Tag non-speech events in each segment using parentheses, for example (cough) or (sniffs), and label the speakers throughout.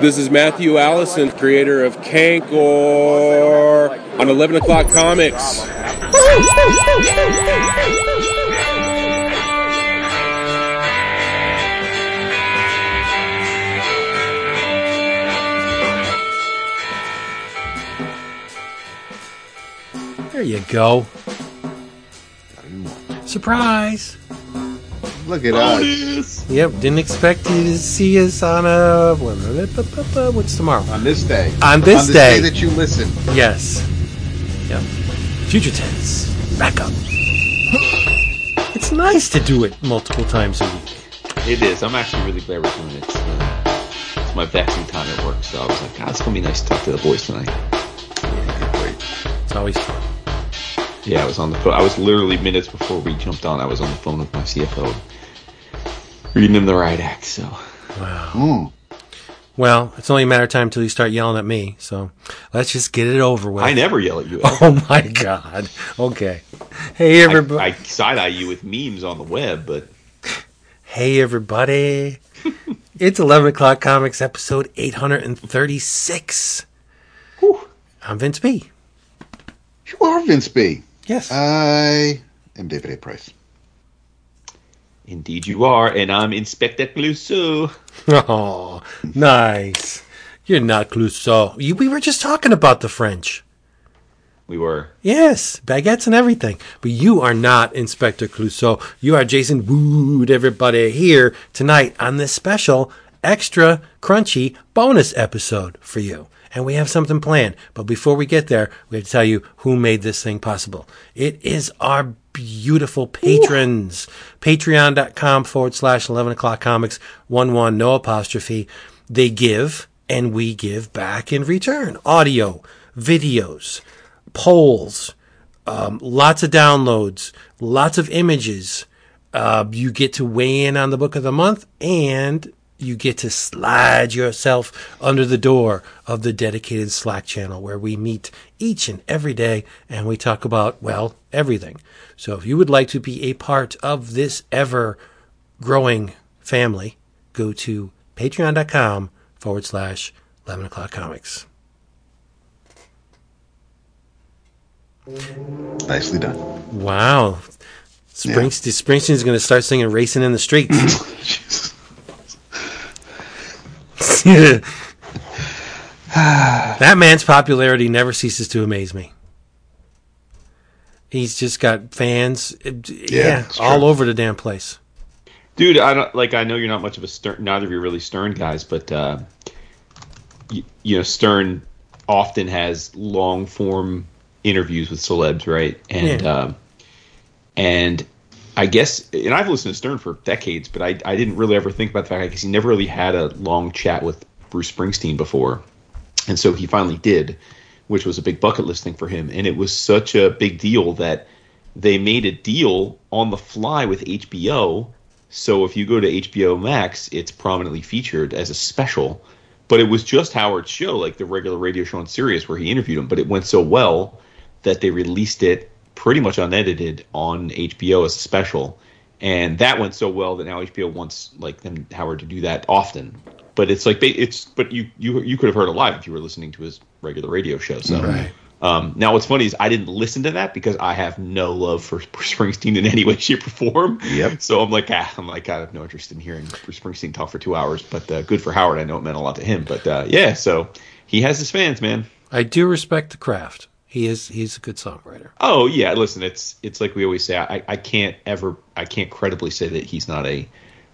Speaker 1: This is Matthew Allison, creator of Cankor on 11 O'Clock Comics.
Speaker 2: There you go. Surprise!
Speaker 3: Look at us
Speaker 2: Yep, didn't expect you to see us on a what's tomorrow?
Speaker 3: on this day.
Speaker 2: On this
Speaker 3: on
Speaker 2: day.
Speaker 3: that you listen.
Speaker 2: Yes. Yep. Future tense. Back up. It's nice to do it multiple times a week.
Speaker 4: It is. I'm actually really glad we're doing it. It's, uh, it's my vaccine time at work, so I was like, God, it's gonna be nice to talk to the boys tonight.
Speaker 2: It's always fun.
Speaker 4: Yeah, I was on the phone. I was literally minutes before we jumped on. I was on the phone with my CFO, reading him the right act. So
Speaker 2: Wow.
Speaker 3: Mm.
Speaker 2: Well, it's only a matter of time until you start yelling at me. So let's just get it over with.
Speaker 4: I never yell at you. (laughs)
Speaker 2: Oh my God. Okay. Hey everybody.
Speaker 4: I, I side eye you with memes on the web, but
Speaker 2: Hey everybody. (laughs) it's 11 o'clock comics episode 836. I'm Vince B.
Speaker 3: You are Vince B.
Speaker 2: Yes.
Speaker 3: I am David A. Price.
Speaker 4: Indeed you are, and I'm Inspector Clouseau. (laughs)
Speaker 2: Oh, nice. You're not Clouseau. You, we were just talking about the French.
Speaker 4: We were.
Speaker 2: Yes, baguettes and everything. But you are not Inspector Clouseau. You are Jason Wood, everybody, here tonight on this special, extra crunchy bonus episode for you. And we have something planned. But before we get there, we have to tell you who made this thing possible. It is our beautiful patrons. Patreon.com forward slash 11 o'clock comics, 1 1, no apostrophe. They give and we give back in return. Audio, videos, polls, um, lots of downloads, lots of images. Uh, you get to weigh in on the book of the month and you get to slide yourself under the door of the dedicated Slack channel where we meet each and every day and we talk about, well, everything. So if you would like to be a part of this ever growing family, go to patreon.com forward slash 11 o'clock comics.
Speaker 3: Nicely done.
Speaker 2: Wow. Springsteen, Springsteen's going to start singing Racing in the Streets. (laughs) (laughs) that man's popularity never ceases to amaze me. He's just got fans, uh, yeah, all over the damn place.
Speaker 4: Dude, I don't like. I know you're not much of a Stern. Neither of you are really Stern guys, but uh, you, you know, Stern often has long form interviews with celebs, right? And
Speaker 2: Yeah.
Speaker 4: um, and I guess, and I've listened to Stern for decades, but I I didn't really ever think about the fact because he never really had a long chat with Bruce Springsteen before, and so he finally did, which was a big bucket list thing for him, and it was such a big deal that they made a deal on the fly with HBO. So if you go to HBO Max, it's prominently featured as a special. But it was just Howard's show, like the regular radio show on Sirius, where he interviewed him. But it went so well that they released it pretty much unedited on HBO as a special, and that went so well that now HBO wants like them Howard to do that often. But it's like ba- it's but you you you could have heard it live if you were listening to his regular radio show. So
Speaker 2: Right.
Speaker 4: um, now what's funny is I didn't listen to that because I have no love for Bruce Springsteen in any way, shape, or form.
Speaker 3: Yep.
Speaker 4: So I'm like, ah, I'm like, I have no interest in hearing Bruce Springsteen talk for two hours. But uh, good for Howard. I know it meant a lot to him. But uh, yeah, so he has his fans, man.
Speaker 2: I do respect the craft. He is he's a good songwriter.
Speaker 4: Oh yeah, listen, it's it's like we always say. I, I can't ever I can't credibly say that he's not a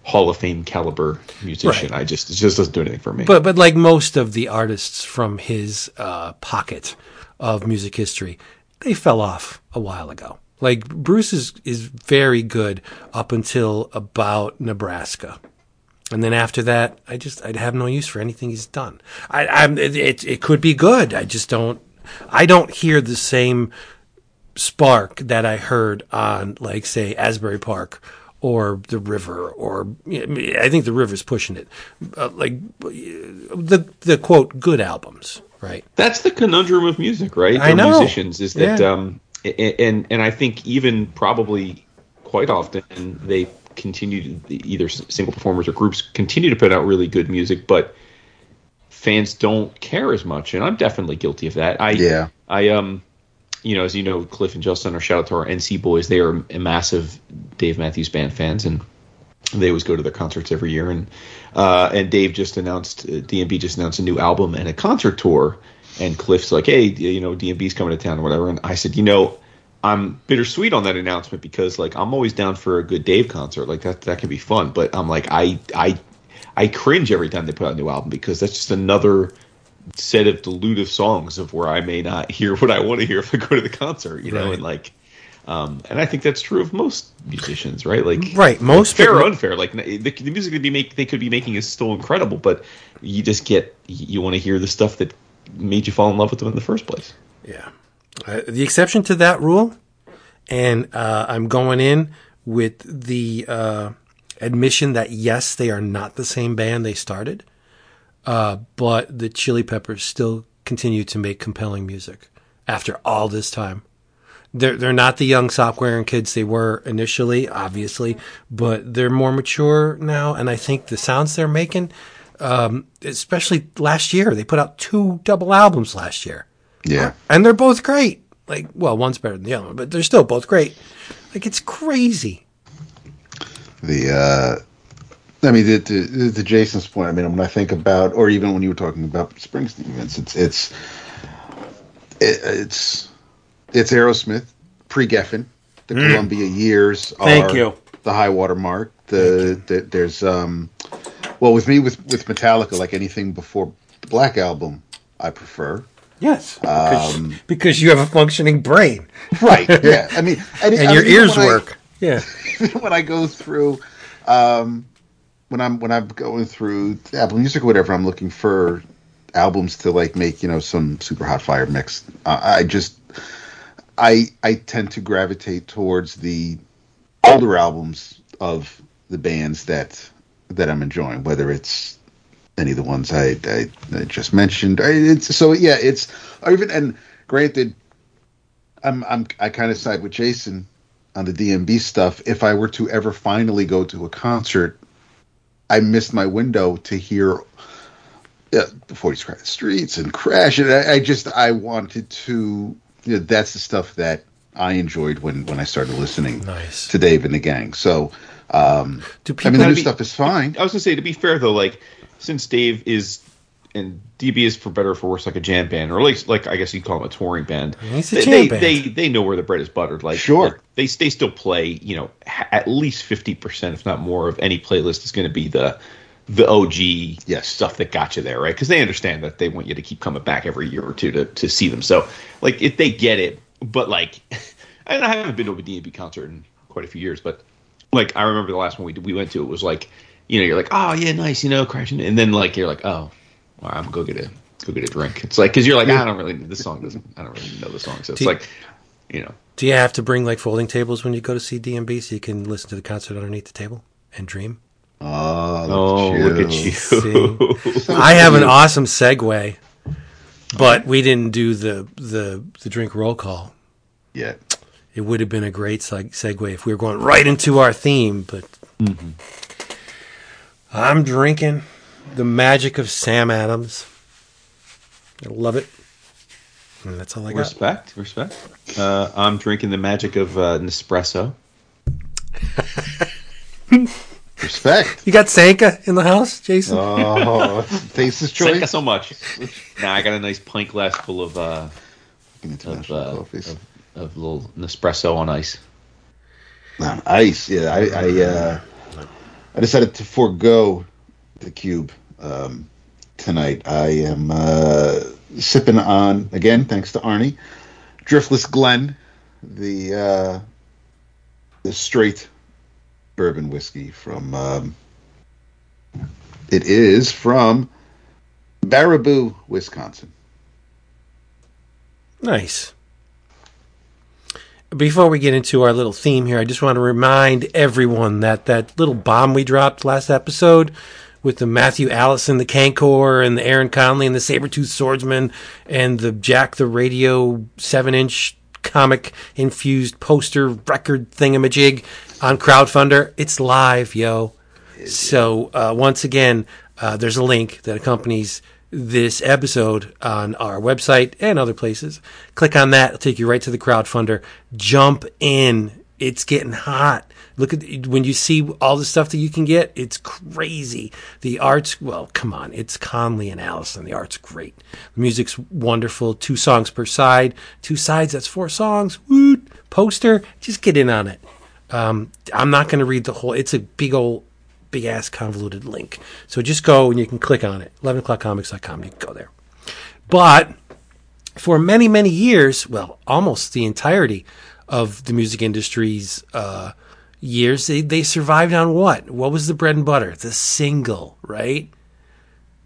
Speaker 4: Hall of Fame caliber musician.
Speaker 2: Right.
Speaker 4: I just it just doesn't do anything for me.
Speaker 2: But but like most of the artists from his uh, pocket of music history, they fell off a while ago. Like Bruce is is very good up until about Nebraska. And then after that, I just I'd have no use for anything he's done. I, I'm it, it it could be good. I just don't I don't hear the same spark that I heard on like say Asbury Park or the river or I think the river's pushing it uh, like the the quote good albums right
Speaker 4: That's the conundrum of music, right?
Speaker 2: I know.
Speaker 4: musicians is that
Speaker 2: Yeah.
Speaker 4: um and and I think even probably quite often they continue to either single performers or groups continue to put out really good music, but fans don't care as much, and I'm definitely guilty of that. I
Speaker 3: Yeah.
Speaker 4: I um you know, as you know, Cliff and Justin are shout out to our NC boys. They are a massive Dave Matthews Band fans, and they always go to their concerts every year. And uh, and Dave just announced, uh, DMB just announced a new album and a concert tour. And Cliff's like, hey, you know, DMB's coming to town or whatever. And I said, you know, I'm bittersweet on that announcement because like I'm always down for a good Dave concert. Like that that can be fun. But I'm like I I I cringe every time they put out a new album because that's just another set of dilutive songs of where I may not hear what I want to hear if I go to the concert, you know,
Speaker 2: Right.
Speaker 4: and like um and I think that's true of most musicians, right? Like
Speaker 2: Right, most
Speaker 4: fair or unfair, like the, the music be make they could be making is still incredible, but you just get you want to hear the stuff that made you fall in love with them in the first place.
Speaker 2: Yeah. Uh, the exception to that rule, and uh, I'm going in with the uh, admission that yes, they are not the same band they started, uh, but the Chili Peppers still continue to make compelling music after all this time. They're they're not the young sock and kids they were initially, obviously, but they're more mature now, and I think the sounds they're making, um, especially last year, they put out two double albums last year
Speaker 3: Yeah.
Speaker 2: and they're both great. Like, well, one's better than the other one, but they're still both great. Like, it's crazy.
Speaker 3: The uh, I mean, the, to, to Jason's point, I mean, when I think about, or even when you were talking about Springsteen events, it's it's it, it's it's Aerosmith pre Geffen. The Columbia years are
Speaker 2: Thank you.
Speaker 3: the high water mark. The, the there's um, well, with me with with Metallica, like anything before the Black album, I prefer.
Speaker 2: Yes, because, because you have a functioning brain
Speaker 3: Right. Yeah. I mean, (laughs)
Speaker 2: and
Speaker 3: I
Speaker 2: your
Speaker 3: mean,
Speaker 2: ears
Speaker 3: when I-
Speaker 2: work. Yeah, (laughs)
Speaker 3: when I go through, um, when I'm when I'm going through Apple Music or whatever, I'm looking for albums to like make you know some super hot fire mix. Uh, I just I I tend to gravitate towards the older albums of the bands that that I'm enjoying, whether it's any of the ones I, I, I just mentioned. I, it's so yeah, it's even and granted, I'm I'm I kind of side with Jason on the DMB stuff. If I were to ever finally go to a concert, I missed my window to hear uh, before cry the streets and crash and I, I just I wanted to. You know, that's the stuff that I enjoyed when when I started listening
Speaker 2: Nice.
Speaker 3: to Dave and the gang. So. Um, I mean, the new
Speaker 4: be-
Speaker 3: stuff is fine.
Speaker 4: I was gonna say to be fair though, like since Dave is and DB is for better or for worse like a jam band, or at least like I guess you would call them a touring band.
Speaker 2: He's a
Speaker 4: they,
Speaker 2: jam
Speaker 4: they,
Speaker 2: band.
Speaker 4: they they know where the bread is buttered. Like
Speaker 3: Sure.
Speaker 4: like, they they still play you know ha- at least fifty percent, if not more, of any playlist is going to be the the OG
Speaker 3: Yes.
Speaker 4: stuff that got you there, right? Because they understand that they want you to keep coming back every year or two to to see them. So like if they get it, but like (laughs) and I haven't been to a DB concert in quite a few years, but like I remember the last one we did, we went to it was like you know you're like oh yeah nice you know crashing and then like you're like oh well, I'm gonna go get a go get a drink. It's like because you're like ah, I don't really this song doesn't I don't really know the song so it's
Speaker 2: you-
Speaker 4: like you know
Speaker 2: Do you have to bring like folding tables when you go to see DMB so you can listen to the concert underneath the table and dream?
Speaker 3: Oh,
Speaker 4: oh look at you
Speaker 2: See. (laughs) I have an awesome segue, but we didn't do the the the drink roll call.
Speaker 3: Yeah.
Speaker 2: It would have been a great seg- segue if we were going right into our theme, but mm-hmm. I'm drinking the magic of Sam Adams. I love it. And that's all I got.
Speaker 4: respect respect. Uh, I'm drinking the magic of uh, Nespresso. (laughs)
Speaker 3: Respect.
Speaker 2: You got Sanka in the house, Jason?
Speaker 3: Oh, Face's
Speaker 4: Thank you
Speaker 3: choice.
Speaker 4: so much. now I got a nice pint glass full of uh, of, uh, of of little Nespresso on ice.
Speaker 3: On ice. Yeah, I I, uh, I decided to forego the cube um, tonight. I am uh, sipping on again, thanks to Arnie, Driftless Glen, the uh, the straight bourbon whiskey from. Um, it is from Baraboo, Wisconsin.
Speaker 2: Nice. Before we get into our little theme here, I just want to remind everyone that that little bomb we dropped last episode with the Matthew Allison, the Cankor, and the Aaron Conley, and the Sabertooth Swordsman, and the Jack the Radio 7 inch comic infused poster record thingamajig on crowdfunder. It's live yo. So uh, once again uh, there's a link that accompanies this episode on our website and other places. Click on that. It'll take you right to the crowdfunder. Jump in. It's getting hot look at when you see all the stuff that you can get it's crazy. The art's well come on it's conley and allison. The art's great. The music's wonderful. Two songs per side. Two sides that's four songs. Woot! poster just get in on it. Um, i'm not going to read the whole it's a big old big ass convoluted link. So just go and you can click on it. 11 o'clockcomics.com you can go there. But for many many years well almost the entirety of the music industry's uh, years they, they survived on what? What was the bread and butter? The single right?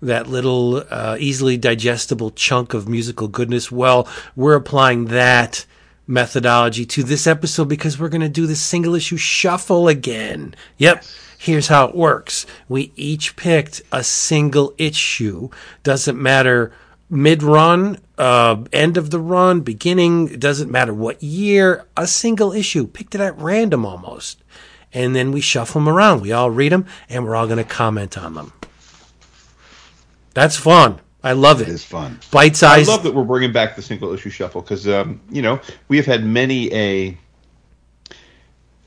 Speaker 2: That little uh, easily digestible chunk of musical goodness. Well we're applying that methodology to this episode because we're going to do the single issue shuffle again. Yep here's how it works. We each picked a single issue. Doesn't matter mid run, uh, end of the run, beginning, it doesn't matter what year, a single issue, picked it at random almost. And then we shuffle them around. We all read them and we're all going to comment on them. That's fun. I love it.
Speaker 3: It is fun.
Speaker 2: Bite
Speaker 4: size.
Speaker 2: I
Speaker 4: love that we're bringing back the single issue shuffle because um, you know we have had many a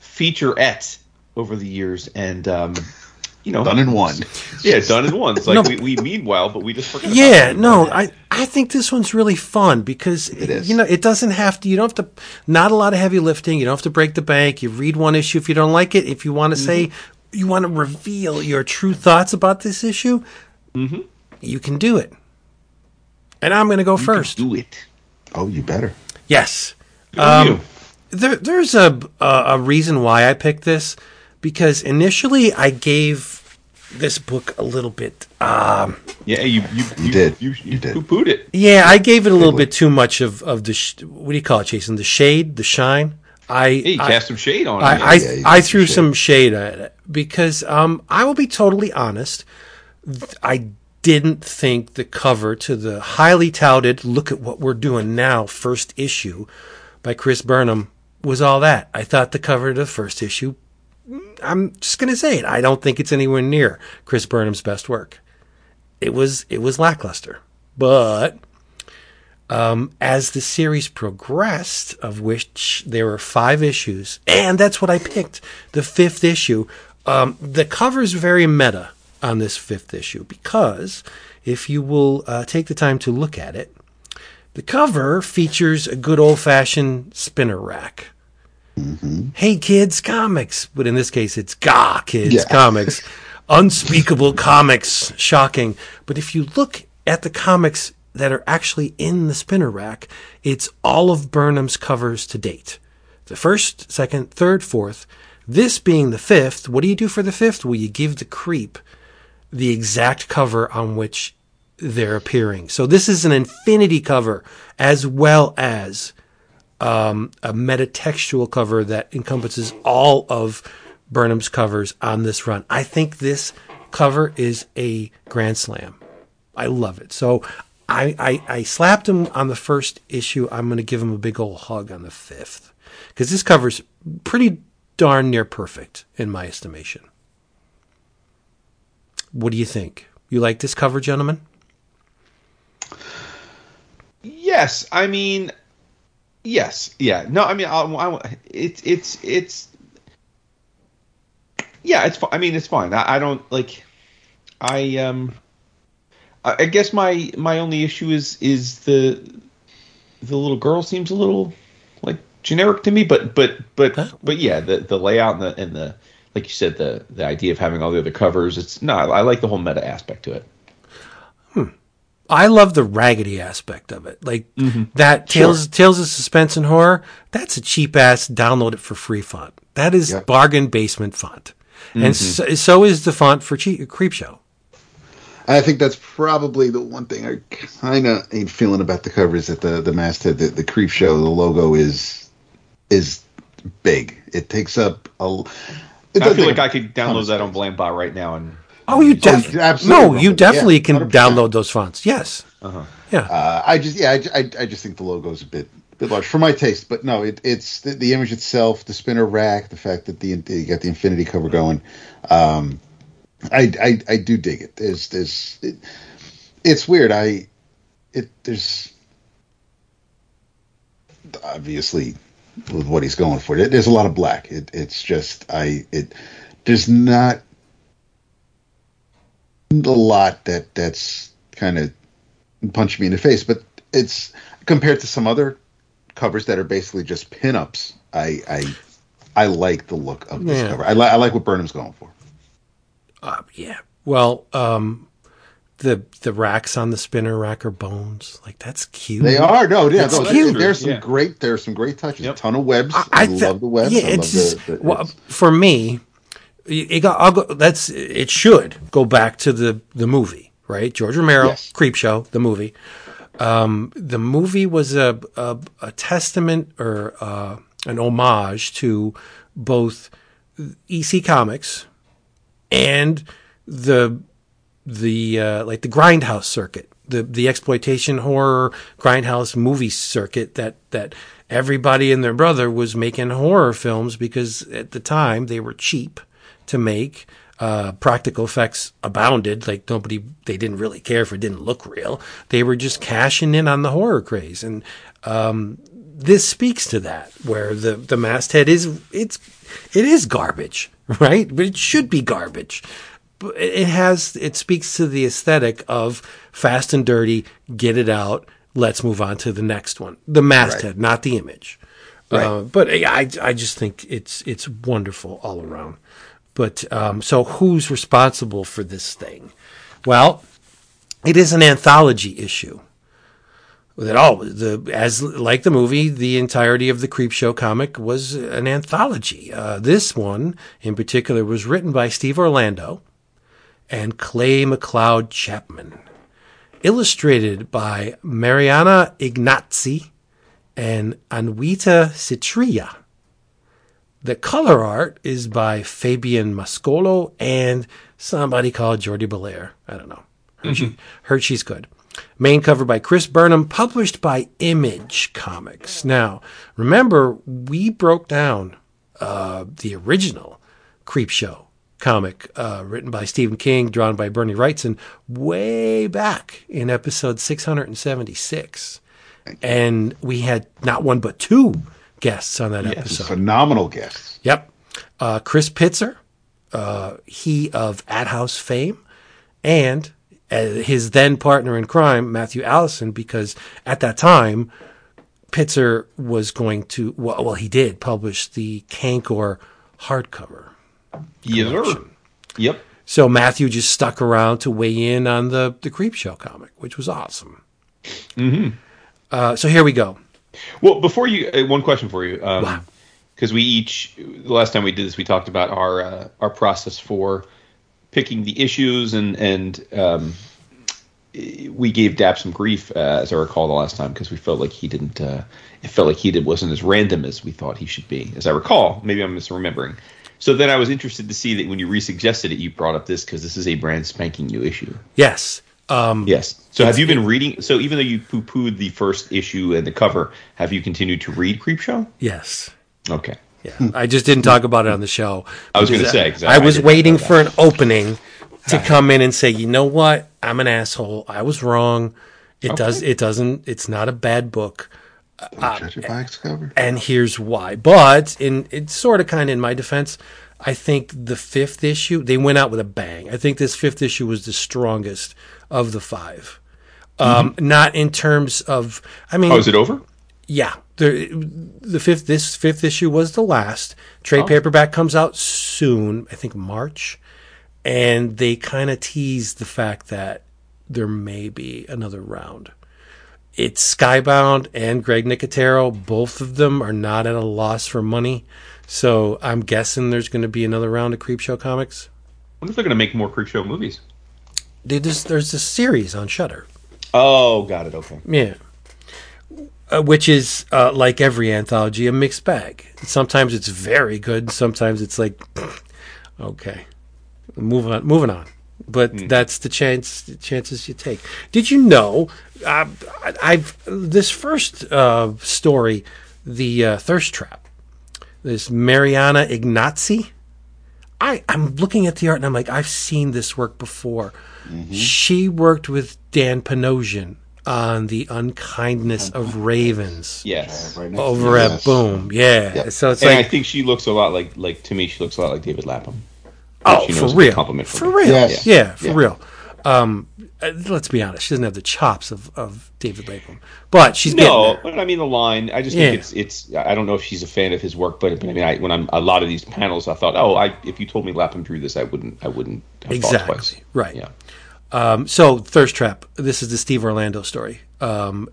Speaker 4: featurette over the years, and um, you know,
Speaker 3: Done in one.
Speaker 4: yeah, done in one. It's like
Speaker 2: No.
Speaker 4: we, we well, but we just forget.
Speaker 2: Yeah,
Speaker 4: it.
Speaker 2: no, I, I think this one's really fun because
Speaker 3: is.
Speaker 2: you know it doesn't have to. You don't have to. Not a lot of heavy lifting. You don't have to break the bank. You read one issue if you don't like it. If you want to say mm-hmm. you want to reveal your true thoughts about this issue, mm-hmm. you can do it. And I'm going to go first.
Speaker 4: do it.
Speaker 3: Oh, you better.
Speaker 2: Yes.
Speaker 4: Good on um, you.
Speaker 2: There, there's a, a a reason why I picked this because initially I gave this book a little bit. Um,
Speaker 4: Yeah, you you, you,
Speaker 3: did.
Speaker 4: you,
Speaker 3: You did.
Speaker 4: poo-pooed it.
Speaker 2: yeah, I gave it a little bit too much of of the sh- what do you call it, Jason? The shade, the shine. I
Speaker 4: Hey, you
Speaker 2: I,
Speaker 4: cast some shade on it.
Speaker 2: I,
Speaker 4: man.
Speaker 2: I,
Speaker 3: Yeah, you
Speaker 2: I
Speaker 3: threw
Speaker 2: threw
Speaker 3: some
Speaker 2: some shade at it because um, I will be totally honest. I didn't think the cover to the highly touted "Look at what we're doing now" first issue by Chris Burnham was all that. I thought the cover to the first issue. I'm just gonna say it. I don't think it's anywhere near Chris Burnham's best work. It was it was lackluster, but um, as the series progressed, of which there were five issues, and that's what I picked, the fifth issue. Um, the cover is very meta on this fifth issue because if you will uh, take the time to look at it, the cover features a good old fashioned spinner rack. Mm-hmm. Hey Kids Comics, but in this case it's Ga Kids
Speaker 3: Yeah.
Speaker 2: Comics. (laughs) Unspeakable comics. Shocking. But if you look at the comics that are actually in the spinner rack, it's all of Burnham's covers to date. The first, second, third, fourth. This being the fifth, what do you do for the fifth? Well, you give the creep the exact cover on which they're appearing. So this is an infinity cover as well as um, a metatextual cover that encompasses all of Burnham's covers on this run. I think this cover is a grand slam. I love it. So I, I, I slapped him on the first issue. I'm going to give him a big old hug on the fifth because this cover's pretty darn near perfect in my estimation. What do you think? You like this cover, gentlemen?
Speaker 4: Yes, I mean, yes, yeah. No, I mean, I, I, it's it's it's yeah, it's. I mean, it's fine. I, I don't like. I um. I, guess my my only issue is is the the little girl seems a little like generic to me, but but but
Speaker 2: Huh?
Speaker 4: but yeah, the the layout and the and the like you said the the idea of having all the other covers. It's no, I, I like the whole meta aspect to it.
Speaker 2: I love the raggedy aspect of it. Like mm-hmm. that Tales Tales of Suspense and Horror, that's a cheap ass download it for free font. That is
Speaker 3: Yep.
Speaker 2: bargain basement font. And mm-hmm. so, so is the font for che- Creepshow.
Speaker 3: And I think that's probably the one thing I kind of ain't feeling about the cover is that the the masthead, the, the creep show, the logo is is big. It takes up a. It
Speaker 4: I
Speaker 3: does
Speaker 4: feel like I could download that on
Speaker 3: space.
Speaker 4: Blambot right now and
Speaker 2: Oh, you definitely
Speaker 3: absolutely,
Speaker 2: no, you definitely
Speaker 3: Yeah,
Speaker 2: can
Speaker 3: 100%.
Speaker 2: download those fonts. Yes, yeah.
Speaker 3: Uh, I just yeah, I, I, I just think the logo's a bit bit large for my taste, but no, it, it's the, the image itself, the spinner rack, the fact that the you got the infinity cover going. Um, I, I I do dig it. There's there's it, it's weird. I it there's obviously with what he's going for. There's a lot of black. It, it's just I it there's not a lot that that's kind of punching me in the face, but it's compared to some other covers that are basically just pinups. I I I like the look of this
Speaker 2: Yeah.
Speaker 3: cover. I, li- I like what Burnham's going for.
Speaker 2: Uh, yeah. Well, um, the the racks on the spinner rack are bones. Like that's cute.
Speaker 3: They are no, yeah.
Speaker 2: That's
Speaker 3: No,
Speaker 2: cute.
Speaker 3: there's some
Speaker 4: Yeah.
Speaker 3: great. There's some great touches.
Speaker 4: Yep.
Speaker 3: A ton of webs. I,
Speaker 2: I th-
Speaker 3: love the webs.
Speaker 2: Yeah,
Speaker 3: I
Speaker 2: it's
Speaker 3: love
Speaker 2: just
Speaker 3: the, the-
Speaker 2: well,
Speaker 3: it's-
Speaker 2: for me. It got. I'll go. That's. It should go back to the the movie, right? George Romero,
Speaker 3: Yes.
Speaker 2: Creep Show, the movie. Um, the movie was a a, a testament or uh, an homage to both EC Comics and the the uh, like the grindhouse circuit, the the exploitation horror grindhouse movie circuit that that everybody and their brother was making horror films because at the time they were cheap to make. Uh, practical effects abounded. Like nobody, they didn't really care if it didn't look real. They were just cashing in on the horror craze, and um, this speaks to that. Where the the masthead is, it's it is garbage, (laughs) right? But it should be garbage but it has it speaks to the aesthetic of fast and dirty get it out let's move on to the next one the masthead not the image uh, but I, I just think it's it's wonderful all around but um, so who's responsible for this thing well it is an anthology issue that all the as like the movie, the entirety of the Creep Show comic was an anthology. Uh, this one in particular was written by Steve Orlando and Clay McLeod Chapman, illustrated by Mariana Ignazzi and Anwita Citria. The color art is by Fabiana Mascolo and somebody called Jordie Bellaire. I don't know. Heard, she, heard she's good. Main cover by Chris Burnham, published by Image Comics. Now, remember, we broke down uh, the original Creep Show comic uh, written by Stephen King, drawn by Bernie Wrightson, way back in episode 676. And we had not one but two guests on that episode.
Speaker 3: phenomenal guests.
Speaker 2: Yep. Uh, Chris Pitzer, uh, he of AdHouse fame, and uh, his then partner in crime, Matthew Allison, because at that time, Pitzer was going to, well, well he did publish the Cankor hardcover.
Speaker 4: Yes, sir. Yep.
Speaker 2: So Matthew just stuck around to weigh in on the, the Creep Show comic, which was awesome. Mm-hmm. Uh, so here we go.
Speaker 4: Well, before you, uh, one question for you,
Speaker 2: Wow.
Speaker 4: because we each the last time we did this, we talked about our uh, our process for picking the issues, and and um, we gave Dap some grief, uh, as I recall the last time, because we felt like he didn't. Uh, it felt like he did wasn't as random as we thought he should be, as I recall. Maybe I'm misremembering. So then I was interested to see that when you resuggested it, you brought up this because this is a brand spanking new issue.
Speaker 2: Yes. Um,
Speaker 4: Yes. So have you been reading? So even though you poo pooed the first issue and the cover, have you continued to read Creepshow?
Speaker 2: yes.
Speaker 4: Okay.
Speaker 2: Yeah, I just didn't talk about it on the show.
Speaker 4: I was gonna
Speaker 2: say.
Speaker 4: say, 'cause
Speaker 2: I,
Speaker 4: I-
Speaker 2: was
Speaker 4: I
Speaker 2: waiting for an opening to come in and say, you know what, I'm an asshole. I was wrong. It does. It doesn't. It's not a bad book.
Speaker 3: Don't judge it by its cover.
Speaker 2: and here's why. But in it's sort of kind of in my defense, I think the fifth issue they went out with a bang. I think this fifth issue was the strongest of the five. Um, Not in terms of, I mean,
Speaker 4: Oh, is it over?
Speaker 2: yeah, the the fifth this fifth issue was the last trade paperback comes out soon. I think March, and they kind of tease the fact that there may be another round. It's Skybound and Greg Nicotero. Both of them are not at a loss for money, so I'm guessing there's going to be another round of Creepshow comics.
Speaker 4: wonder if they're going to make more Creepshow movies.
Speaker 2: Dude, There's there's a series on Shudder.
Speaker 4: Oh, got it. Okay.
Speaker 2: Yeah. Uh, which is uh, like every anthology, a mixed bag. Sometimes it's very good. Sometimes it's like, (sniffs) okay, move on, moving on. but that's the chance chances you take. Did you know? Uh, I- I've this first uh, story, the uh, thirst trap. This Mariana Ignazzi. I I'm looking at the art and I'm like, I've seen this work before. Mm-hmm. She worked with Dan Panosian on the unkindness of ravens
Speaker 4: Yes.
Speaker 3: Right
Speaker 2: over at
Speaker 3: yes.
Speaker 2: Boom. Yeah.
Speaker 3: Yep.
Speaker 2: So it's
Speaker 4: and I think she looks a lot like like to me she looks a lot like David Lapham.
Speaker 2: oh, for real,
Speaker 4: compliment
Speaker 2: for
Speaker 4: me.
Speaker 2: real,
Speaker 3: Yes.
Speaker 2: yeah, for
Speaker 3: Yeah.
Speaker 2: real. Um, uh, let's be honest, she doesn't have the chops of, of David Lapham, but she's
Speaker 4: No, but I mean the line. I just
Speaker 2: Yeah.
Speaker 4: think it's it's. I don't know if she's a fan of his work, but, but I mean, I, when I'm a lot of these panels, I thought, oh, I if you told me Lapham drew this, I wouldn't I wouldn't have
Speaker 2: Exactly. Right.
Speaker 4: Yeah.
Speaker 2: Um, so Thirst Trap. This is the Steve Orlando story, um,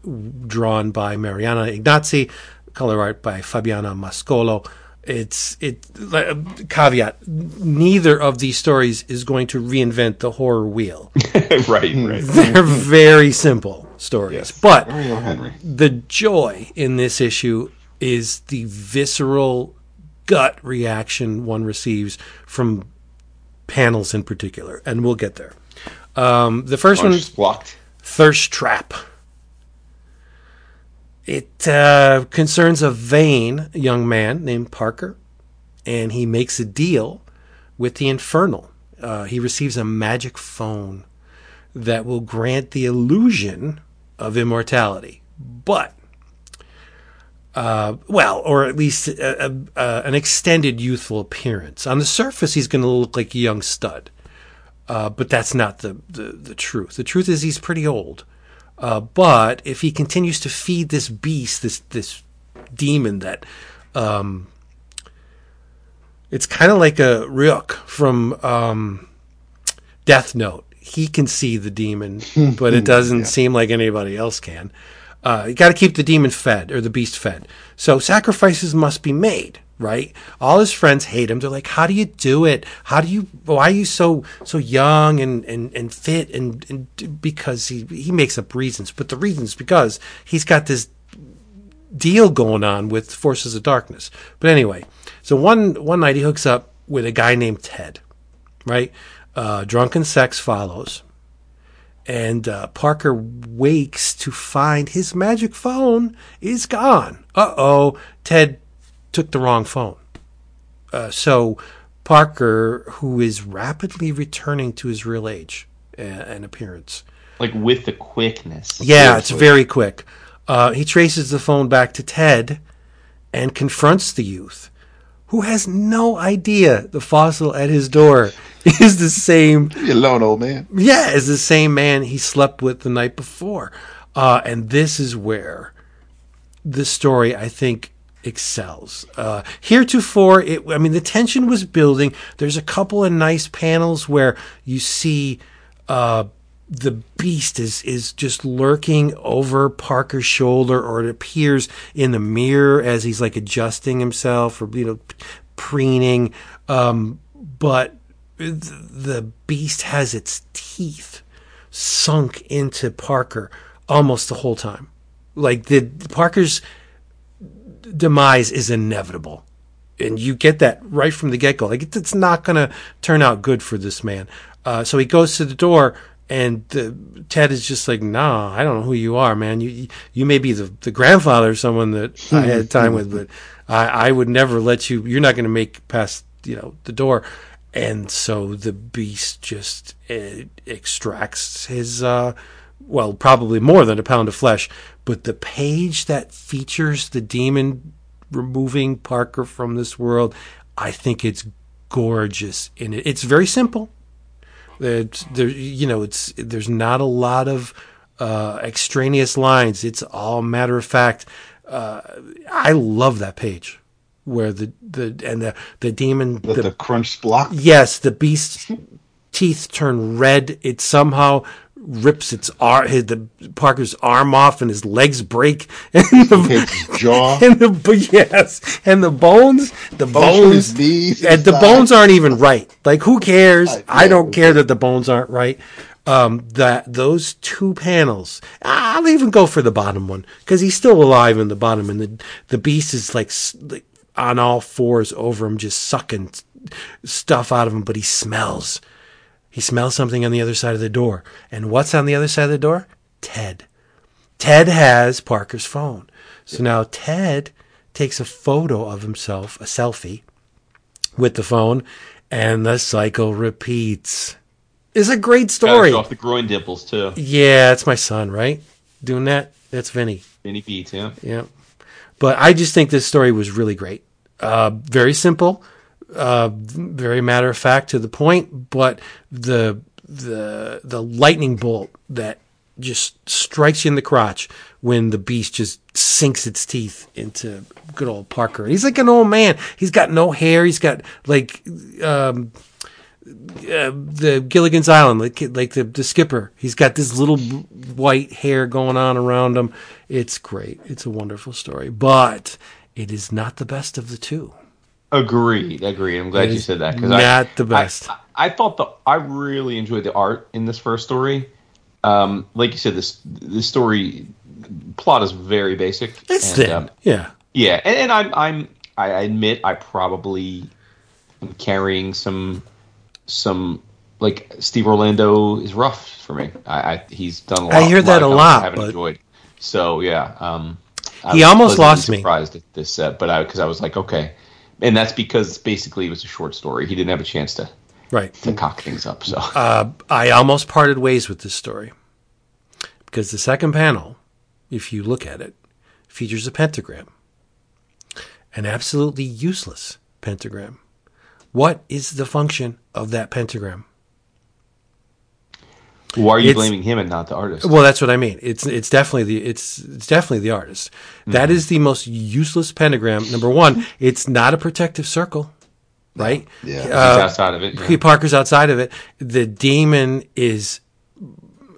Speaker 2: drawn by Mariana Ignazzi, color art by Fabiana Mascolo. It's it uh, caveat. Neither of these stories is going to reinvent the horror wheel. (laughs)
Speaker 4: right. Right.
Speaker 2: They're very simple stories,
Speaker 4: Yes.
Speaker 2: but the joy in this issue is the visceral gut reaction one receives from panels in particular, and we'll get there. Um, the first one,
Speaker 4: Orange blocked.
Speaker 2: Thirst Trap. It uh, concerns a vain young man named Parker, and he makes a deal with the Infernal. Uh, he receives a magic phone that will grant the illusion of immortality, but uh, well, or at least a, a, a, an extended youthful appearance. On the surface, he's going to look like a young stud, uh, but that's not the, the, the truth. The truth is he's pretty old. Uh, but if he continues to feed this beast, this this demon that, um, it's kind of like a Ryuk from um, Death Note. He can see the demon, but it doesn't seem like anybody else can. Uh, you got to keep the demon fed or the beast fed. So sacrifices must be made, right? All his friends hate him. They're like, "How do you do it? How do you? Why are you so so young and and, and fit?" And, and because he he makes up reasons, but the reasons because he's got this deal going on with forces of darkness. But anyway, so one one night he hooks up with a guy named Ted, right? Uh, drunken sex follows, and uh, Parker wakes to find his magic phone is gone. Uh oh, Ted took the wrong phone. Uh, so Parker, who is rapidly returning to his real age and, and appearance,
Speaker 4: Like with the quickness.
Speaker 2: yeah, it's very quick. Uh, he traces the phone back to Ted and confronts the youth, who has no idea the fossil at his door (laughs) is the same.
Speaker 3: Leave me alone, old man.
Speaker 2: Yeah, is the same man he slept with the night before. Uh, and this is where the story, I think, excels. Uh, heretofore, it, I mean, the tension was building. There's a couple of nice panels where you see uh, the beast is is just lurking over Parker's shoulder, or it appears in the mirror as he's like adjusting himself, or you know, preening. Um, but th- the beast has its teeth sunk into Parker almost the whole time. Like the Parker's demise is inevitable. And you get that right from the get go. Like, it's not going to turn out good for this man. Uh, so he goes to the door, and the, Ted is just like, "Nah, I don't know who you are, man. You you may be the, the grandfather of someone that I had (laughs) time with, but I, I would never let you. You're not going to make past you know the door." And so the beast just uh, extracts his, uh, well, probably more than a pound of flesh. But the page that features the demon removing Parker from this world, I think it's gorgeous. In it, it's very simple. It's, there, you know, it's there's not a lot of uh, extraneous lines. It's all matter of fact. Uh, I love that page where the the and the the demon
Speaker 3: Let the, crunch block.
Speaker 2: Yes, the beast's teeth turn red. It somehow rips its arm, his, the Parker's arm off, and his legs break. (laughs) And the,
Speaker 3: His jaw. (laughs)
Speaker 2: and the yes, and the bones, the bones,
Speaker 3: knees,
Speaker 2: and the bones aren't even right. Like who cares?
Speaker 3: I-
Speaker 2: I don't care that the bones aren't right. Um, that those two panels, I'll even go for the bottom one because he's still alive in the bottom, and the the beast is like, like on all fours over him, just sucking stuff out of him, but he smells. He smells something on the other side of the door. And what's on the other side of the door? Ted. Ted has Parker's phone. So now Ted takes a photo of himself, a selfie, with the phone, and the cycle repeats. It's a great story.
Speaker 4: off the groin dimples too.
Speaker 2: Yeah, it's my son, right? Doing that. That's Vinny.
Speaker 4: Vinny beats, yeah.
Speaker 2: Yeah. But I just think this story was really great. Uh, very simple, uh, very matter of fact to the point, but the the the lightning bolt that just strikes you in the crotch when the beast just sinks its teeth into good old Parker. He's like an old man. He's got no hair. He's got like um, uh, the Gilligan's Island, like like the, the skipper. He's got this little white hair going on around him. It's great. It's a wonderful story, but it is not the best of the two.
Speaker 4: Agreed, agreed. I'm glad you said that because
Speaker 2: not
Speaker 4: I,
Speaker 2: the best.
Speaker 4: I, I thought the I really enjoyed the art in this first story. Um, like you said, this this story plot is very basic.
Speaker 2: It's
Speaker 4: and,
Speaker 2: thin.
Speaker 4: um,
Speaker 2: yeah.
Speaker 4: yeah, and, and I'm I'm I admit I probably am carrying some some like Steve Orlando is rough for me. I, I he's done a lot.
Speaker 2: I hear that a lot,
Speaker 4: I haven't
Speaker 2: but-
Speaker 4: enjoyed. So yeah, um,
Speaker 2: He almost lost me.
Speaker 4: Surprised at this set, but I because I was like okay, and that's because basically it was a short story. He didn't have a chance to
Speaker 2: Right.
Speaker 4: to cock things up. So
Speaker 2: Uh, I almost parted ways with this story because the second panel, if you look at it, features a pentagram, an absolutely useless pentagram. What is the function of that pentagram?
Speaker 4: Why are you
Speaker 2: it's-
Speaker 4: blaming him and not the artist?
Speaker 2: Well, that's what I mean. It's it's definitely the it's it's definitely the artist. That is the most useless pentagram. Number one, it's not a protective circle, right?
Speaker 3: Yeah.
Speaker 4: He's
Speaker 2: Uh,
Speaker 4: outside of it. yeah.
Speaker 2: P. Parker's outside of it. The demon is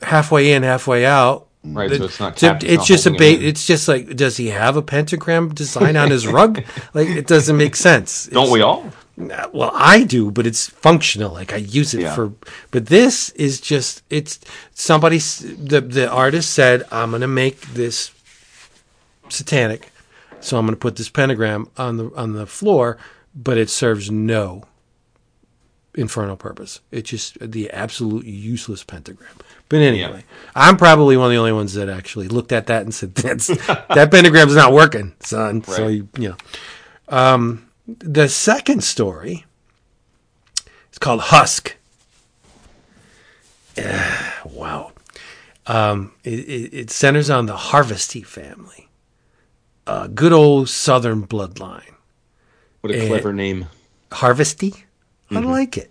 Speaker 2: halfway in, halfway out.
Speaker 4: Right,
Speaker 2: The-
Speaker 4: so it's not
Speaker 2: so
Speaker 4: capped,
Speaker 2: it's
Speaker 4: not
Speaker 2: just a bait.
Speaker 4: in.
Speaker 2: It's just like, does he have a pentagram design on his rug? (laughs) Like, it doesn't make sense.
Speaker 4: Don't
Speaker 2: It's-
Speaker 4: we all?
Speaker 2: Well, I do, but it's functional. Like I use it
Speaker 4: Yeah.
Speaker 2: for. But this is just it's somebody. The the artist said, "I'm going to make this satanic, so I'm going to put this pentagram on the on the floor, but it serves no infernal purpose. It's just the absolute useless pentagram." But anyway, I'm probably one of the only ones that actually looked at that and said, "That's (laughs) that pentagram's not working, son." So you, you know um, the second story is called Husk. Eh, wow. Um, it, it, centers on the Harvesty family, a good old Southern bloodline.
Speaker 4: What a
Speaker 2: Eh,
Speaker 4: clever name.
Speaker 2: Harvesty? I like it.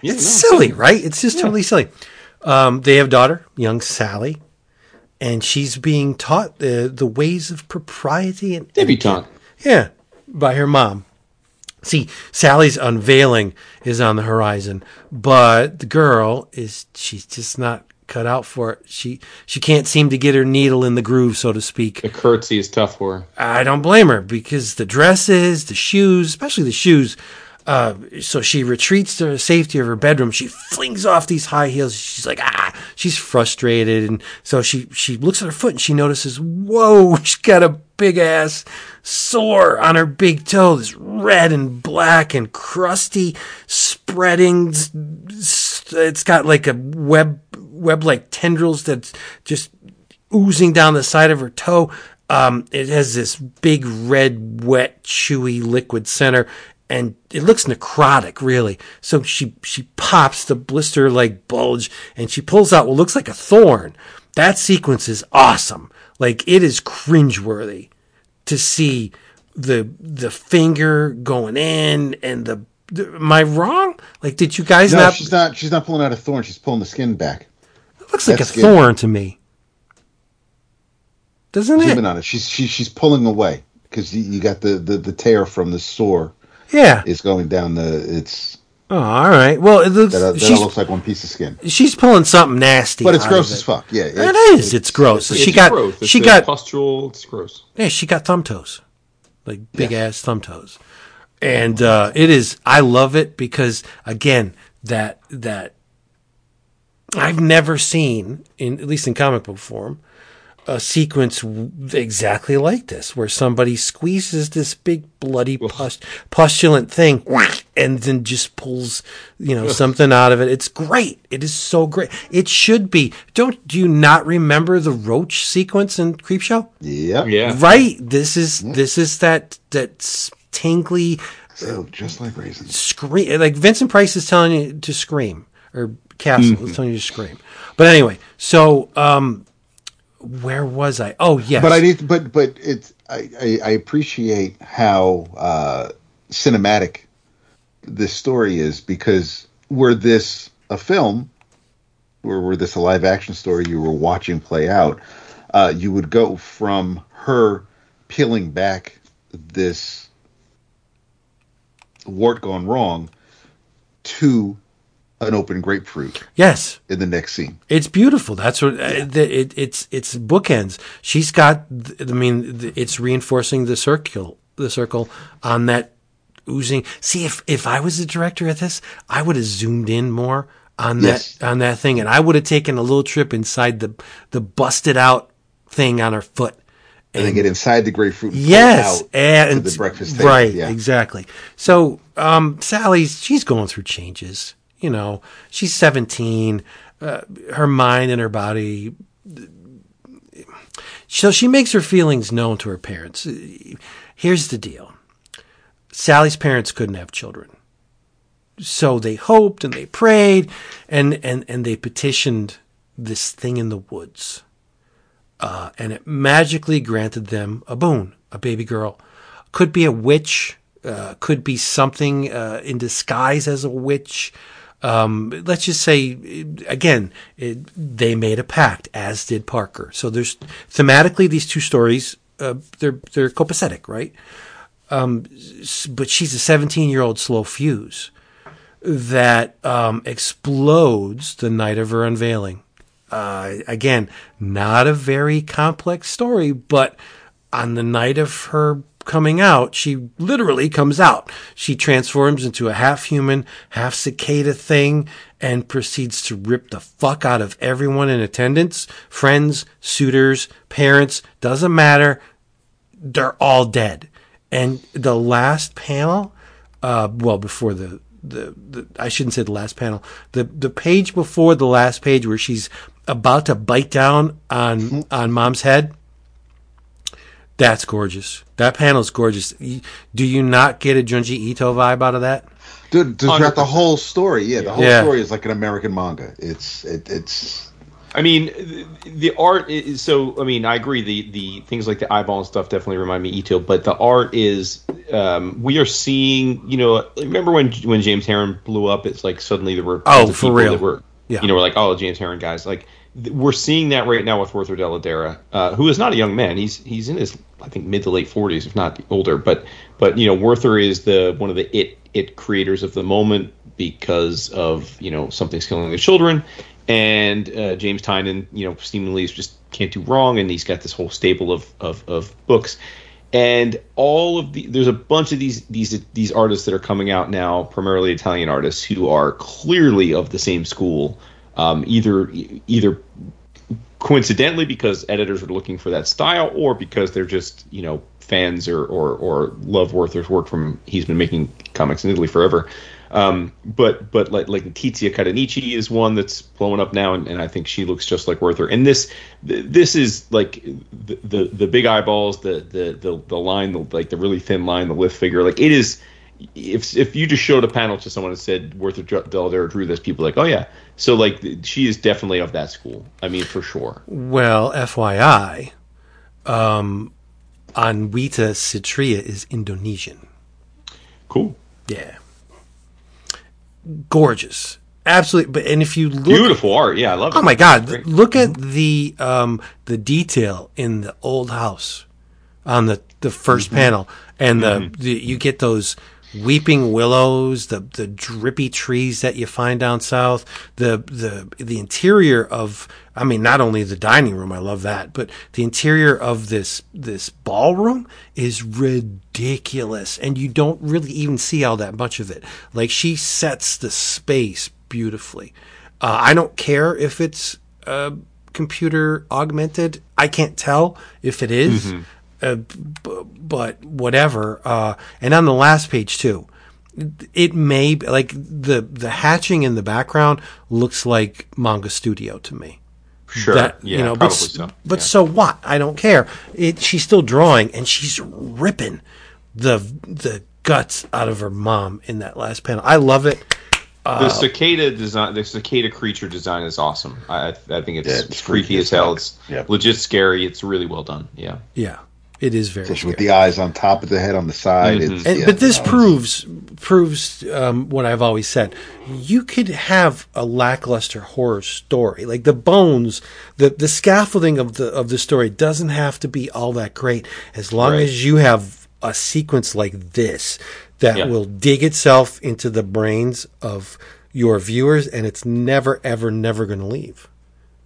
Speaker 4: Yeah,
Speaker 2: it's
Speaker 4: no,
Speaker 2: silly, right? It's just totally silly. Um, they have a daughter, young Sally, and she's being taught the, the ways of propriety and
Speaker 4: Debutante.
Speaker 2: Yeah, by her mom. See, Sally's unveiling is on the horizon, but the girl is she's just not cut out for it. She she can't seem to get her needle in the groove, so to speak.
Speaker 4: The curtsy is tough for her.
Speaker 2: I don't blame her because the dresses, the shoes, especially the shoes. Uh, so she retreats to the safety of her bedroom. She flings off these high heels. She's like, ah, she's frustrated. And so she, she looks at her foot and she notices, whoa, (laughs) she's got a big ass sore on her big toe. This red and black and crusty spreading. It's got like a web, web like tendrils that's just oozing down the side of her toe. Um, it has this big red, wet, chewy liquid center, and it looks necrotic, really. So she she pops the blister like bulge, and she pulls out what looks like a thorn. That sequence is awesome. Like it is cringeworthy to see the the finger going in and the. the- Am I wrong? Like, did you guys
Speaker 3: No,
Speaker 2: not?
Speaker 3: she's not. She's not pulling out a thorn. She's pulling the skin back.
Speaker 2: It looks like a
Speaker 3: that's good.
Speaker 2: thorn to me. Doesn't
Speaker 3: Zoom
Speaker 2: it?
Speaker 3: on it. She's she's she's pulling away because you, you got the, the the tear from the sore
Speaker 2: Yeah.
Speaker 3: it's going down the. It's
Speaker 2: Oh, all right. Well, it looks,
Speaker 3: that, uh, that looks like one piece of skin,
Speaker 2: she's pulling something nasty.
Speaker 3: but it's gross as
Speaker 2: it.
Speaker 3: fuck. Yeah,
Speaker 2: It is. It's gross.
Speaker 4: It's
Speaker 2: she got
Speaker 4: gross. It's
Speaker 2: she
Speaker 4: a
Speaker 2: got
Speaker 4: pustule. It's gross.
Speaker 2: yeah she got thumb toes, like big ass thumb toes, and uh, it is. I love it because again that that I've never seen in at least in comic book form a sequence exactly like this where somebody squeezes this big bloody pus- pustulant thing and then just pulls, you know, something out of it. It's great. It is so great. It should be. Don't do you not remember the roach sequence in Creepshow?
Speaker 3: Yep.
Speaker 4: Yeah.
Speaker 2: Right. This is this is that that s- tingly
Speaker 3: So just like raisins.
Speaker 2: scream. Like Vincent Price is telling you to scream, or Castle is telling you to scream. But anyway, so um, where was I? Oh yes,
Speaker 3: But I need, but but it's I, I, I appreciate how uh, cinematic this story is because were this a film, or were this a live action story you were watching play out, uh, you would go from her peeling back this wart gone wrong to an open grapefruit
Speaker 2: yes.
Speaker 3: in the next scene.
Speaker 2: It's beautiful. That's what uh, the, it, it's. It's bookends. She's got. I mean, it's reinforcing the circle. The circle on that oozing. See, if if I was the director of this, I would have zoomed in more on that on that thing, and I would have taken a little trip inside the the busted out thing on her foot.
Speaker 3: And then get inside the grapefruit. And it
Speaker 2: Yes,
Speaker 3: out
Speaker 2: and
Speaker 3: the breakfast table.
Speaker 2: right,
Speaker 3: Yeah.
Speaker 2: exactly. So, um, Sally's she's going through changes. You know, she's seventeen. Uh, her mind and her body. So she makes her feelings known to her parents. Here's the deal: Sally's parents couldn't have children, so they hoped and they prayed, and and and they petitioned this thing in the woods uh, and it magically granted them a boon, a baby girl. Could be a witch, uh, could be something uh, in disguise as a witch. Um, let's just say, again, it, they made a pact, as did Parker. So there's thematically these two stories, uh, they're they're copacetic, right? Um, but she's a 17 year old slow fuse that um, explodes the night of her unveiling uh, again, not a very complex story, but on the night of her coming out, she literally comes out. She transforms into a half human, half cicada thing and proceeds to rip the fuck out of everyone in attendance friends, suitors, parents, doesn't matter. They're all dead. And the last panel, uh, well, before the, the, the, I shouldn't say the last panel, the, the page before the last page where she's about to bite down on, on mom's head. That's gorgeous. That panel's gorgeous. Do you not get a Junji Ito vibe out of that?
Speaker 3: Dude, throughout the whole story, yeah, the whole
Speaker 2: Yeah.
Speaker 3: story is like an American manga. It's it, it's
Speaker 4: I mean, the, the art is so. I mean, I agree. The the things like the eyeball and stuff definitely remind me of Ito, but the art is. Um, we are seeing. You know, remember when when James Harren blew up? It's like suddenly there were
Speaker 2: Oh, for real.
Speaker 4: That were,
Speaker 2: Yeah.
Speaker 4: You know, we're like, oh, James Harren guys. Like th- we're seeing that right now with Werther Dell'Edera, uh, who is not a young man. He's he's in his I think mid to late forties, if not older. But but you know, Werther is the one of the it it creators of the moment because of you know something's killing the children, and uh, James Tynion, you know, seemingly is just can't do wrong, and he's got this whole stable of of, of books. And all of the there's a bunch of these these these artists that are coming out now, primarily Italian artists, who are clearly of the same school, um, either either coincidentally because editors are looking for that style or because they're just you know fans or or, or love Werther's work from he's been making comics in Italy forever. Um, but but like like Tizia Cadonici is one that's blowing up now and, and I think she looks just like Werther. And this this is like the, the the big eyeballs the the the, the line the, like the really thin line the lift figure. Like it is if if you just showed a panel to someone and said Worth Werther Dell'Edera drew this, people like, oh yeah. So like she is definitely of that school. I mean, for sure.
Speaker 2: Well, FYI, um, Anwita Citria is Indonesian.
Speaker 4: Cool.
Speaker 2: Yeah. Gorgeous. Absolutely. But, and if you look,
Speaker 4: Beautiful art. Yeah, I love it.
Speaker 2: oh my God,
Speaker 4: Great.
Speaker 2: look at the, um, the detail in the old house on the, the 1st panel. And the, the, you get those weeping willows, the, the drippy trees that you find down south, the, the, the interior of, I mean, not only the dining room, I love that, but the interior of this, this ballroom is ridiculous. And you don't really even see all that much of it. Like she sets the space beautifully. Uh, I don't care if it's, uh, computer augmented. I can't tell if it is, uh, b- but whatever. Uh, and on the last page too, it may be like the the hatching in the background looks like manga studio to me.
Speaker 4: Sure.
Speaker 2: That,
Speaker 4: yeah,
Speaker 2: you know,
Speaker 4: probably
Speaker 2: but,
Speaker 4: so.
Speaker 2: But
Speaker 4: Yeah.
Speaker 2: so what? I don't care. It, she's still drawing, and she's ripping the the guts out of her mom in that last panel. I love it.
Speaker 4: the cicada design, the cicada creature design is awesome. I, I think it's,
Speaker 3: Yeah, it's
Speaker 4: freaky
Speaker 3: freaky
Speaker 4: as
Speaker 3: as
Speaker 4: hell. It's
Speaker 3: Yep.
Speaker 4: legit scary. It's really well done. Yeah.
Speaker 2: Yeah, it is very.
Speaker 3: Especially with the eyes on top of the head on the side. It's,
Speaker 2: And,
Speaker 3: yeah,
Speaker 2: but this
Speaker 3: no,
Speaker 2: proves proves um, what I've always said. You could have a lackluster horror story, like the bones, the the scaffolding of the of the story doesn't have to be all that great, as long
Speaker 4: Right.
Speaker 2: as you have a sequence like this that
Speaker 4: Yeah.
Speaker 2: will dig itself into the brains of your viewers, and it's never, ever, never going to leave.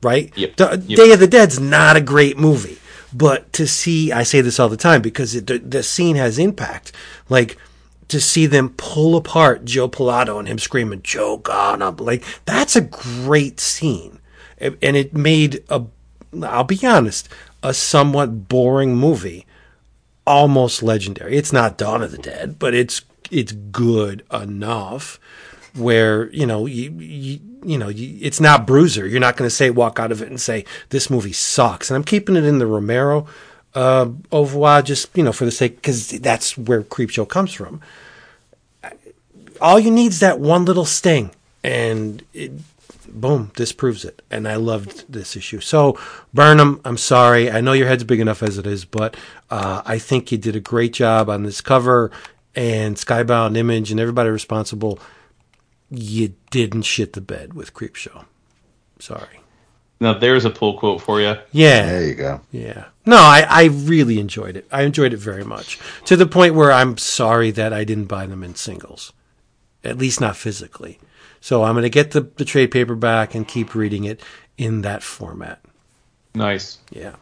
Speaker 2: Right?
Speaker 4: Yep.
Speaker 2: The-
Speaker 4: Yep.
Speaker 2: Day of the Dead's not a great movie, but to see, I say this all the time because it, the, the scene has impact. Like to see them pull apart Joe Pilato and him screaming "Joe God," up like that's a great scene, and and it made a, I'll be honest, a somewhat boring movie almost legendary. It's not Dawn of the Dead, but it's it's good enough where you know you you, you know it's not Bruiser. You're not going to say walk out of it and say this movie sucks. And I'm keeping it in the Romero uh, au revoir just you know for the sake because that's where Creepshow comes from. All you need is that one little sting, and it, boom, this proves it. And I loved this issue. So, Burnham, I'm sorry. I know your head's big enough as it is, but uh, I think you did a great job on this cover and Skybound Image and everybody responsible. You didn't shit the bed with Creepshow. Sorry.
Speaker 4: Now there's a pull quote for you.
Speaker 2: Yeah.
Speaker 3: There you go.
Speaker 2: Yeah. No, I, I really enjoyed it. I enjoyed it very much. To the point where I'm sorry that I didn't buy them in singles. At least not physically. So I'm going to get the, the trade paperback and keep reading it in that format.
Speaker 4: Nice.
Speaker 2: Yeah.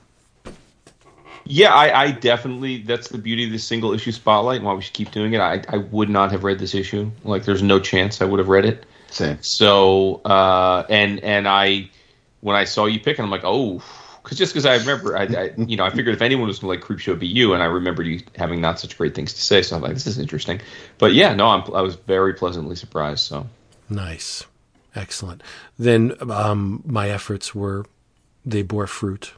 Speaker 4: Yeah, I, I definitely. That's the beauty of this single issue spotlight, and why we should keep doing it. I, I would not have read this issue. Like, there's no chance I would have read it.
Speaker 3: Same.
Speaker 4: So, uh, and and I, when I saw you pick, it, I'm like, oh, because just because I remember, I, I, (laughs) you know, I figured if anyone was going to like Creepshow, it'd be you, and I remembered you having not such great things to say. So I'm like, this is interesting. But yeah, no, I'm, I was very pleasantly surprised. So
Speaker 2: Nice. Excellent. Then um, my efforts were, they bore fruit.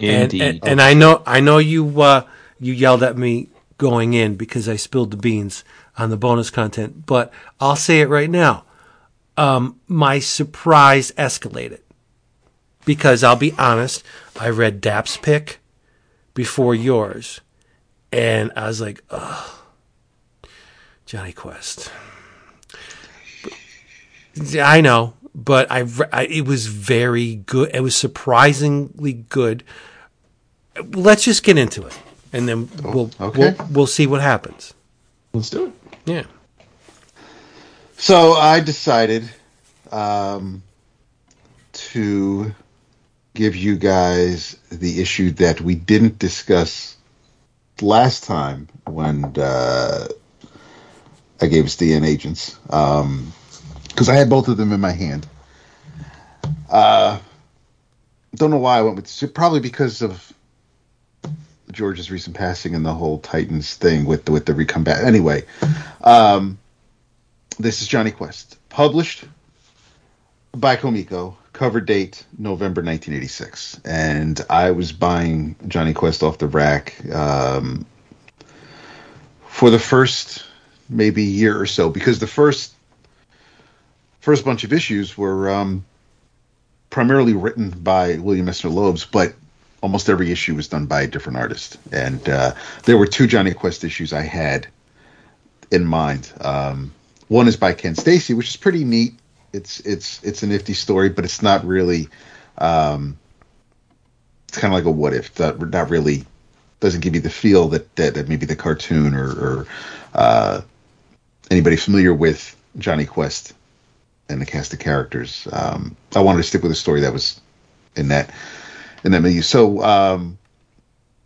Speaker 2: And,
Speaker 4: indeed,
Speaker 2: and, and I know, I know you, uh, you yelled at me going in because I spilled the beans on the bonus content, but I'll say it right now. Um, my surprise escalated because I'll be honest, I read Dap's pick before yours, and I was like, ugh, Jonny Quest. Yeah, I know, but I, I it was very good. It was surprisingly good. Let's just get into it, and then we'll
Speaker 3: okay.
Speaker 2: we'll we'll see what happens.
Speaker 4: let's do it.
Speaker 2: Yeah.
Speaker 3: So I decided um, to give you guys the issue that we didn't discuss last time when uh, I gave us DNAgents because I had both of them in my hand. Uh, don't know why I went with probably because of George's recent passing and the whole Titans thing with the with the recombat. Anyway, um, this is Jonny Quest, published by Comico, cover date November 1986, and I was buying Jonny Quest off the rack um, for the first maybe year or so because the first first bunch of issues were um, primarily written by William Messner Loebs, but almost every issue was done by a different artist, and uh, there were two Jonny Quest issues I had in mind. Um, one is by Ken Steacy, which is pretty neat. It's it's it's a nifty story, but it's not really. Um, it's kind of like a what if. That not really doesn't give you the feel that that, that maybe the cartoon or, or uh, anybody familiar with Jonny Quest and the cast of characters. Um, I wanted to stick with a story that was in that in that milieu. So um,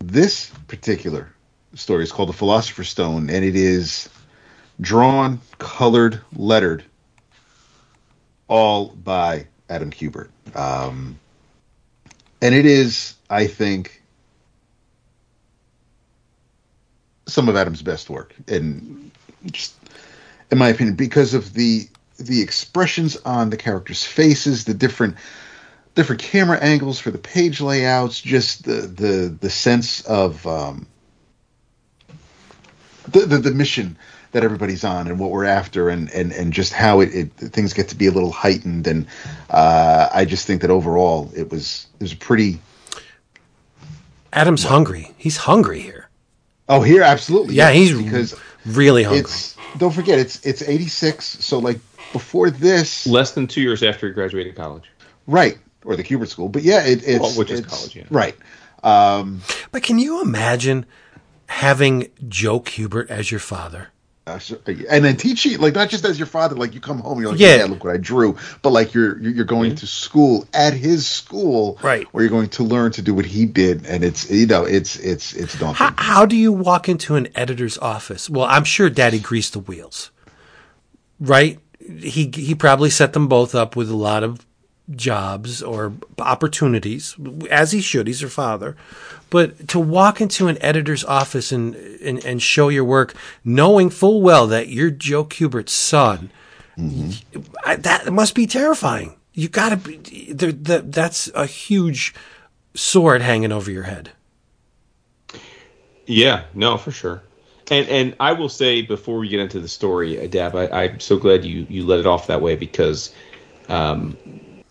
Speaker 3: this particular story is called The Philosopher's Stone, and it is drawn, colored, lettered, all by Adam Kubert. Um, and it is, I think, some of Adam's best work. And just in my opinion, because of the the expressions on the characters' faces, the different different camera angles for the page layouts, just the the the sense of um, the, the the mission that everybody's on and what we're after, and and and just how it, it things get to be a little heightened, and uh, I just think that overall it was it was a pretty.
Speaker 2: Adam's hungry. He's hungry here.
Speaker 3: Oh, here absolutely.
Speaker 2: Yeah,
Speaker 3: yes,
Speaker 2: he's
Speaker 3: because
Speaker 2: really hungry.
Speaker 3: it's don't forget it's it's 86 so like before this
Speaker 4: Less than two years after he graduated college.
Speaker 3: right or the Kubert school but yeah it, it's
Speaker 4: Well, which is
Speaker 3: it's-
Speaker 4: college, yeah.
Speaker 3: right um
Speaker 2: But can you imagine having Joe Kubert as your father?
Speaker 3: uh, so- and then teaching like not just as your father like you come home you're like
Speaker 2: Yeah.
Speaker 3: yeah, look what I drew but like you're you're you're going to school at his school
Speaker 2: Right.
Speaker 3: where you're going to learn to do what he did and it's you know it's it's it's daunting
Speaker 2: How, how do you walk into an editor's office? Well, I'm sure Daddy greased the wheels, right? He he probably set them both up with a lot of jobs or opportunities, as he should. He's her father. But to walk into an editor's office and, and, and show your work, knowing full well that you're Joe Kubert's son, mm-hmm. I, that must be terrifying. You got to be. The, the, that's a huge sword hanging over your head.
Speaker 4: Yeah, no, for sure. And and I will say before we get into the story, uh, Dab, I, I'm so glad you you let it off that way because um,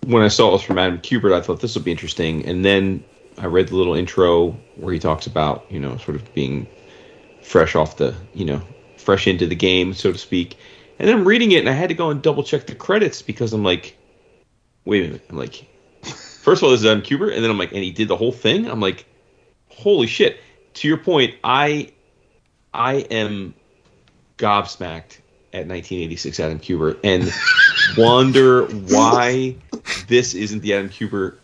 Speaker 4: when I saw it was from Adam Kubert, I thought this would be interesting. And then I read the little intro where he talks about you know sort of being fresh off the you know fresh into the game, so to speak. And then I'm reading it, and I had to go and double check the credits because I'm like, wait a minute, I'm like, first of all, this is Adam Kubert, and then I'm like, and he did the whole thing. I'm like, holy shit. To your point, I I am gobsmacked at 1986 Adam Kubert and (laughs) wonder why this isn't the Adam Kubert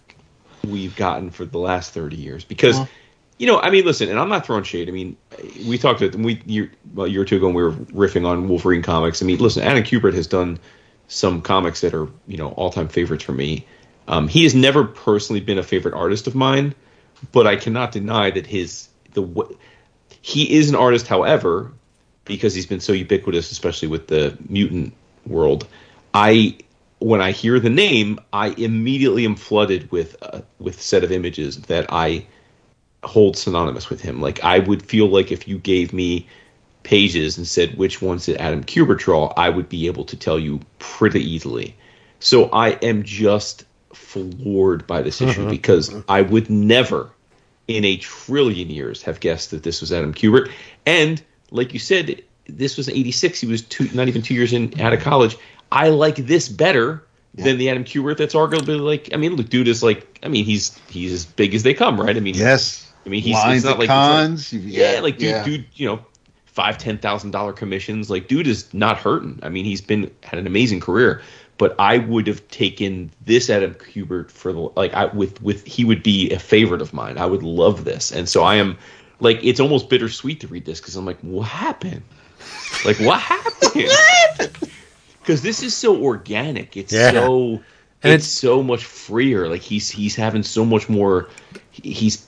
Speaker 4: we've gotten for the last 30 years. Because, you know, I mean, listen, and I'm not throwing shade. I mean, we talked about we year, well, a year or two ago when we were riffing on Wolverine comics. I mean, listen, Adam Kubert has done some comics that are you know all time favorites for me. Um, he has never personally been a favorite artist of mine, but I cannot deny that his the he is an artist. However, because he's been so ubiquitous, especially with the mutant world, I when I hear the name, I immediately am flooded with uh, with a set of images that I hold synonymous with him. Like I would feel like if you gave me pages and said which ones did Adam Kubert draw, I would be able to tell you pretty easily. So I am just floored by this issue because I would never in a trillion years have guessed that this was Adam Kubert. And like you said, this was 86. He was two, not even two years in out of college. I like this better than the Adam Kubert that's arguably like, I mean, look, dude is like, I mean, he's he's as big as they come, right? I mean,
Speaker 3: yes
Speaker 4: I mean, he's
Speaker 3: lines
Speaker 4: not like
Speaker 3: cons
Speaker 4: like, yeah, like dude,
Speaker 3: yeah.
Speaker 4: dude, you know, five, ten thousand dollar commissions. Like, dude is not hurting. I mean, he's been had an amazing career. But I would have taken this Adam Kubert for the like I with with he would be a favorite of mine. I would love this, and so I am like it's almost bittersweet to read this because I'm like, what happened? Like, what happened? (laughs) Because this is so organic. It's
Speaker 2: Yeah.
Speaker 4: so
Speaker 2: And
Speaker 4: it's,
Speaker 2: it's-
Speaker 4: so much freer. Like he's he's having so much more. He's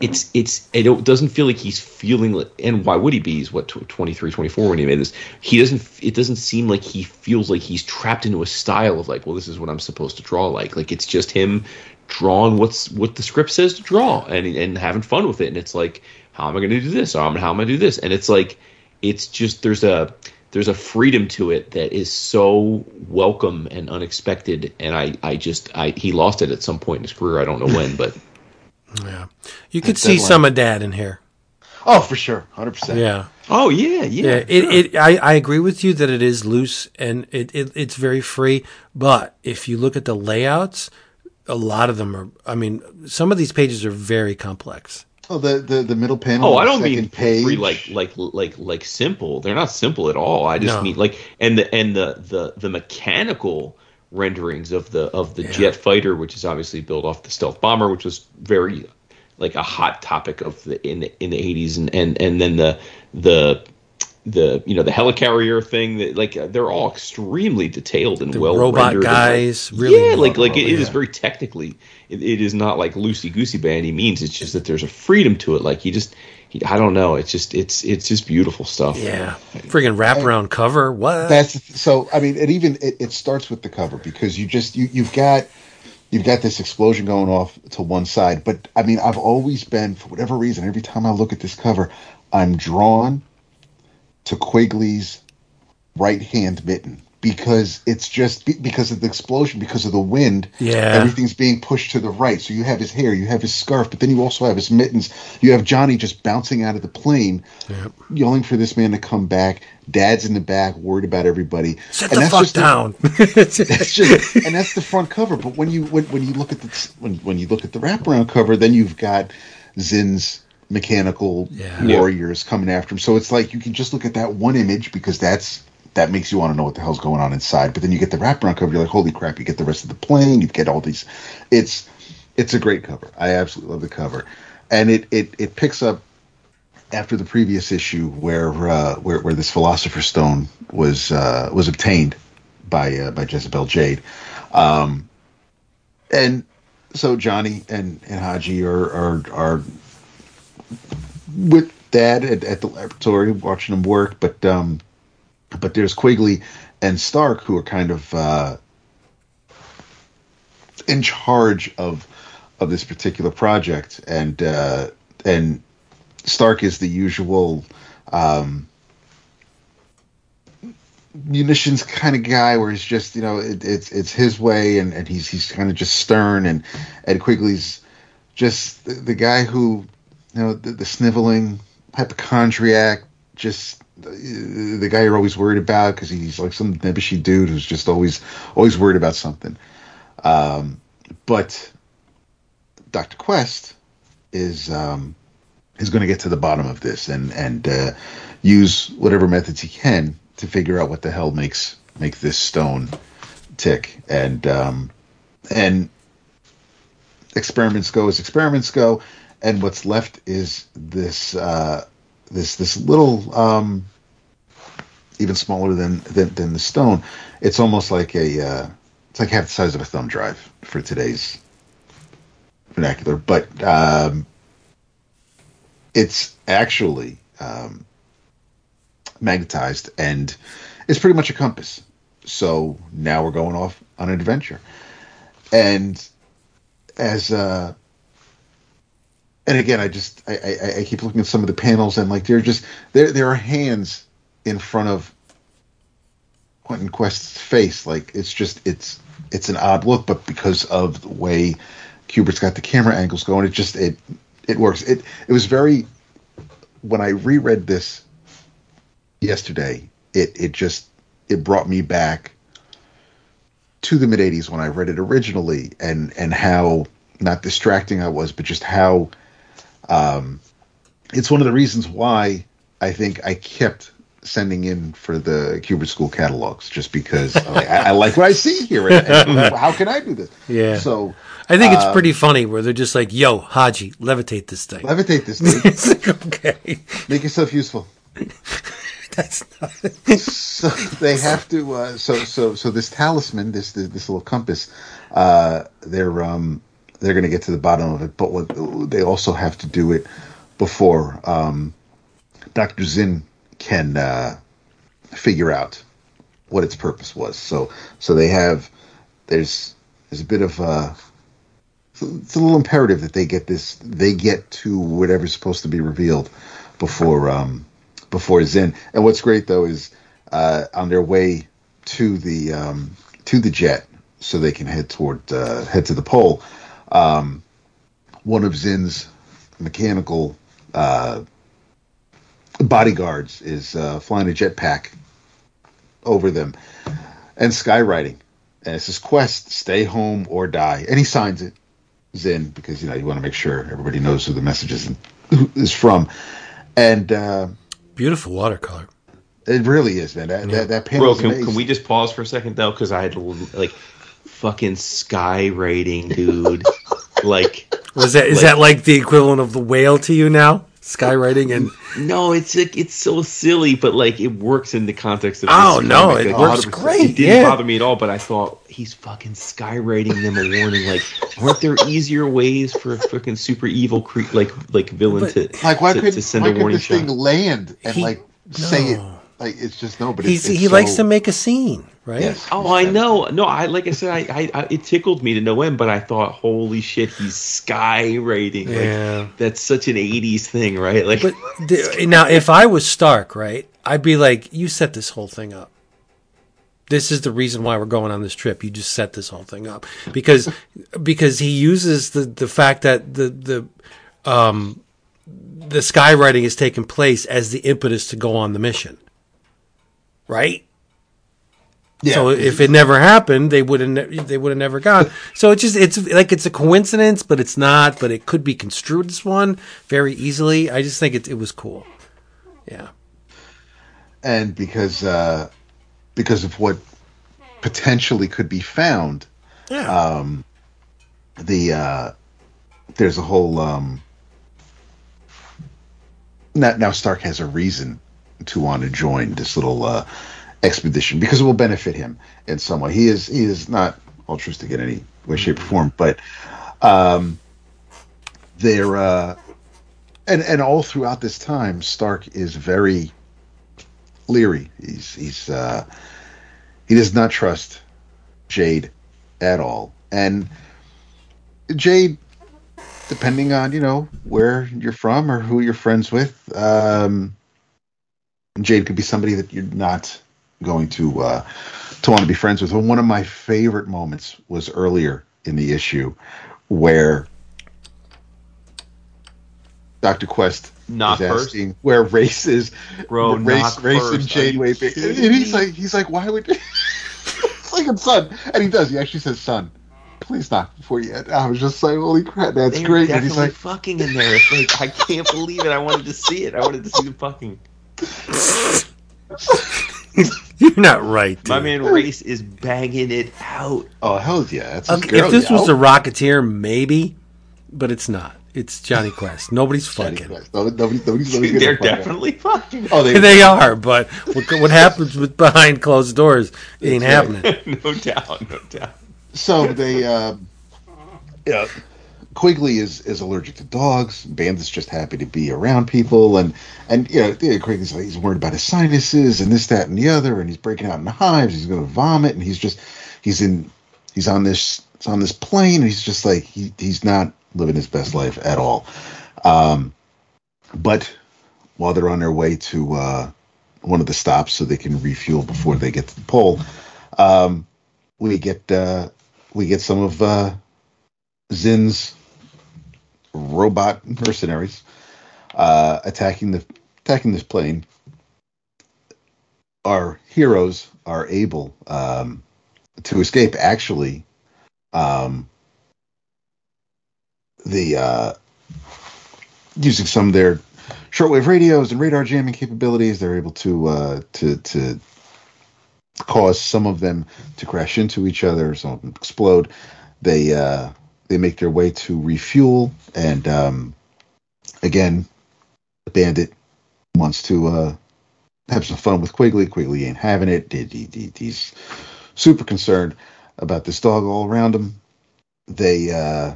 Speaker 4: it's it's it doesn't feel like he's feeling and why would he be? He's what tw- 23 24 when he made this. He doesn't it doesn't seem like he feels like he's trapped into a style of like well this is what i'm supposed to draw like. Like it's just him drawing what's what the script says to draw and and having fun with it. And it's like how am i going to do this? Or how am i going to do this? And it's like it's just there's a there's a freedom to it that is so welcome and unexpected. And i i just i he lost it at some point in his career. I don't know when but
Speaker 2: Yeah. You could see
Speaker 3: deadline.
Speaker 2: some of dad in here.
Speaker 3: oh for sure 100%
Speaker 2: Yeah.
Speaker 4: oh yeah yeah,
Speaker 2: Yeah. It, it I, I agree with you that it is loose and it, it it's very free. But if you look at the layouts, a lot of them are I mean, some of these pages are very complex.
Speaker 3: oh the, the the middle panel
Speaker 4: Oh, I don't mean
Speaker 3: page
Speaker 4: free like like like like simple. They're not simple at all. I just
Speaker 2: No.
Speaker 4: mean like and the and the the the mechanical renderings of the of the jet fighter, which is obviously built off the stealth bomber, which was very like a hot topic of the in the in the eighties, and and and then the the the you know the helicarrier thing that like they're all extremely detailed and
Speaker 2: The
Speaker 4: well
Speaker 2: robot
Speaker 4: rendered and, like,
Speaker 2: guys, really
Speaker 4: yeah like like it, it is
Speaker 2: yeah.
Speaker 4: very technically it, it is not like loosey goosey by any means. It's just that there's a freedom to it. Like he just I don't know. It's just it's it's just beautiful stuff.
Speaker 2: Yeah, friggin' wraparound cover. What?
Speaker 3: That's so. I mean, it even it, it starts with the cover because you just you you've got you've got this explosion going off to one side. But I mean, I've always been for whatever reason. Every time I look at this cover, I'm drawn to Quigley's right hand mitten because it's just because of the explosion, because of the wind.
Speaker 2: Yeah.
Speaker 3: everything's being pushed to the right. So you have his hair, you have his scarf, but then you also have his mittens. You have Jonny just bouncing out of the plane, yelling for this man to come back. Dad's in the back, worried about everybody.
Speaker 2: Sit
Speaker 3: And
Speaker 2: the
Speaker 3: that's
Speaker 2: fuck
Speaker 3: just the-
Speaker 2: down. (laughs) (laughs)
Speaker 3: that's just, and that's the front cover. But when you when, when you look at the when, when you look at the wraparound cover, then you've got Zin's mechanical
Speaker 2: Yeah.
Speaker 3: warriors coming after him. So it's like you can just look at that one image because that's that makes you want to know what the hell's going on inside. But then you get the wraparound cover, you're like, holy crap! You get the rest of the plane, you get all these. It's it's a great cover. I absolutely love the cover, and it it it picks up after the previous issue where uh, where where this philosopher's stone was uh, was obtained by uh, by Jezebel Jade, um, and so Jonny and and Hadji are are are with Dad at, at the laboratory watching him work, but um, but there's Quigley and Stark who are kind of uh, in charge of of this particular project, and uh, and Stark is the usual um, munitions kind of guy, where he's just you know it, it's it's his way, and, and he's he's kind of just stern, and and Quigley's just the, the guy who you know the, the sniveling hypochondriac, just the guy you're always worried about because he's like some nebbishy dude who's just always always worried about something. Um, but Dr. Quest is um, is going to get to the bottom of this and and uh, use whatever methods he can to figure out what the hell makes make this stone tick and um, and experiments go as experiments go and what's left is this uh, this this little um, even smaller than, than than the stone it's almost like a uh, it's like half the size of a thumb drive for today's vernacular but um, it's actually um, magnetized and it's pretty much a compass. So now we're going off on an adventure. And as uh and again I just I, I, I keep looking at some of the panels and like they're just there there are hands in front of Quentin Quest's face. Like it's just it's it's an odd look, but because of the way Kubert's got the camera angles going, it just it it works. It it was very when I reread this yesterday, it it just it brought me back to the mid '80s when I read it originally, and and how not distracting I was, but just how um, it's one of the reasons why I think I kept sending in for the Kubert School catalogs, just because I, I like what I see here, and, and how can I do this?
Speaker 2: Yeah.
Speaker 3: So
Speaker 2: I think it's
Speaker 3: um,
Speaker 2: pretty funny where they're just like, "Yo, Hadji, levitate this thing."
Speaker 3: levitate this thing, (laughs)
Speaker 2: it's like, okay,
Speaker 3: make yourself useful. (laughs)
Speaker 2: that's not.
Speaker 3: so they have to uh, so so so this talisman this this, this little compass uh they're um they're going to get to the bottom of it but they also have to do it before um dr zin can uh figure out what its purpose was so so they have there's there's a bit of uh it's a little imperative that they get this they get to whatever's supposed to be revealed before um before Zin. And what's great though is uh, on their way to the um, to the jet, so they can head toward uh, head to the pole. Um, one of Zin's mechanical uh, bodyguards is uh, flying a jetpack over them and skywriting. And it says, "Quest, stay home or die." And he signs it, Zin, because you know you want to make sure everybody knows who the message is, is from. And uh,
Speaker 2: Beautiful watercolor.
Speaker 3: it really is, man. That that, that
Speaker 4: Bro, can, can we just pause for a second though? Because I had to, like fucking sky rating, dude. (laughs) like
Speaker 2: Was that is
Speaker 4: Like-
Speaker 2: that like the equivalent of the whale to you now? skywriting and
Speaker 4: No, it's like it's so silly, but like it works in the context of.
Speaker 2: Oh,
Speaker 4: this
Speaker 2: no,
Speaker 4: comic,
Speaker 2: it
Speaker 4: like,
Speaker 2: works great,
Speaker 4: It didn't
Speaker 2: yeah.
Speaker 4: bother me at all, but I thought he's fucking skywriting them a warning. Like, aren't there easier ways for a fucking super evil cre- like like villain
Speaker 2: But-
Speaker 4: to
Speaker 3: Like why
Speaker 4: to,
Speaker 3: could
Speaker 4: to send
Speaker 3: why
Speaker 4: a
Speaker 3: could
Speaker 4: warning
Speaker 3: this
Speaker 4: shot?
Speaker 3: thing land and
Speaker 2: He-
Speaker 3: like say it?
Speaker 2: No.
Speaker 3: Like it's just no, but
Speaker 2: he's
Speaker 3: it's, it's
Speaker 2: he likes to make a scene, right?
Speaker 3: Yes.
Speaker 4: Oh, I know. No, I like I said, I, I, I it tickled me to no end, but I thought, holy shit, he's skywriting.
Speaker 2: Yeah.
Speaker 4: Like that's such an '80s thing, right? Like,
Speaker 2: But (laughs) the, now, if I was Stark, right, I'd be like, "You set this whole thing up. This is the reason why we're going on this trip. You just set this whole thing up because because he uses the the fact that the the um the skywriting is taking place as the impetus to go on the mission, right?
Speaker 3: Yeah.
Speaker 2: So if it never happened, they would have ne- they would have never gone. (laughs) So it's just it's like it's a coincidence, but it's not. But it could be construed as one very easily. I just think it it was cool. Yeah.
Speaker 3: and because uh, because of what potentially could be found,
Speaker 2: Yeah.
Speaker 3: the uh, there's a whole um, now, now Stark has a reason to want to join this little uh, expedition because it will benefit him in some way. He is he is not altruistic in any way, shape, or form, but um, they're uh, and and all throughout this time, Stark is very leery. He's he's uh, he does not trust Jade at all, and Jade, depending on you know where you're from or who you're friends with, um, Jade could be somebody that you're not going to uh, to want to be friends with. And one of my favorite moments was earlier in the issue where Doctor Quest
Speaker 4: Not
Speaker 3: is
Speaker 4: first?
Speaker 3: asking where race is,
Speaker 4: Bro,
Speaker 3: race,
Speaker 4: not
Speaker 3: race
Speaker 4: first.
Speaker 3: and
Speaker 4: Are
Speaker 3: Jade
Speaker 4: you
Speaker 3: way And he's like, he's like, why would? (laughs) it's like a son, and he does. He actually says, "Son, please not before you." And I was just like, "Holy crap, that's
Speaker 4: they're
Speaker 3: great!" And he's like,
Speaker 4: fucking in there. It's like I can't believe it. I wanted to see it. I wanted to see the fucking. (laughs)
Speaker 2: You're not right.
Speaker 4: My
Speaker 2: dude.
Speaker 4: man Race is banging it out.
Speaker 3: "Oh hell yeah, that's
Speaker 2: Okay,
Speaker 3: girl."
Speaker 2: if this
Speaker 3: yo.
Speaker 2: was the Rocketeer, maybe, but it's not. It's Jonny Quest. Nobody's fucking.
Speaker 3: Quest. Nobody, nobody, nobody's, nobody's gonna
Speaker 4: They're
Speaker 3: fuck him.
Speaker 4: definitely fucking.
Speaker 3: Oh, they, (laughs)
Speaker 2: They are, but what, what happens with behind closed doors ain't
Speaker 3: right.
Speaker 2: happening. (laughs)
Speaker 4: no doubt, no doubt.
Speaker 3: so they uh yeah quigley is is allergic to dogs. Bandit's just happy to be around people. And and you know quigley's like he's worried about his sinuses and this that and the other. And he's breaking out in hives. He's gonna vomit. And he's just he's in he's on this he's on this plane. And he's just like he, he's not living his best life at all. Um but while they're on their way to uh one of the stops so they can refuel before they get to the pole um we get uh we get some of uh, Zin's robot mercenaries uh, attacking the attacking this plane. Our heroes are able um, to escape. Actually, um, the uh, using some of their shortwave radios and radar jamming capabilities, they're able to uh, to to cause some of them to crash into each other, some of them explode. They uh, they make their way to refuel, and um, again, the bandit wants to uh, have some fun with Quigley. Quigley ain't having it. He- he- he- he's super concerned about this dog all around him. They uh,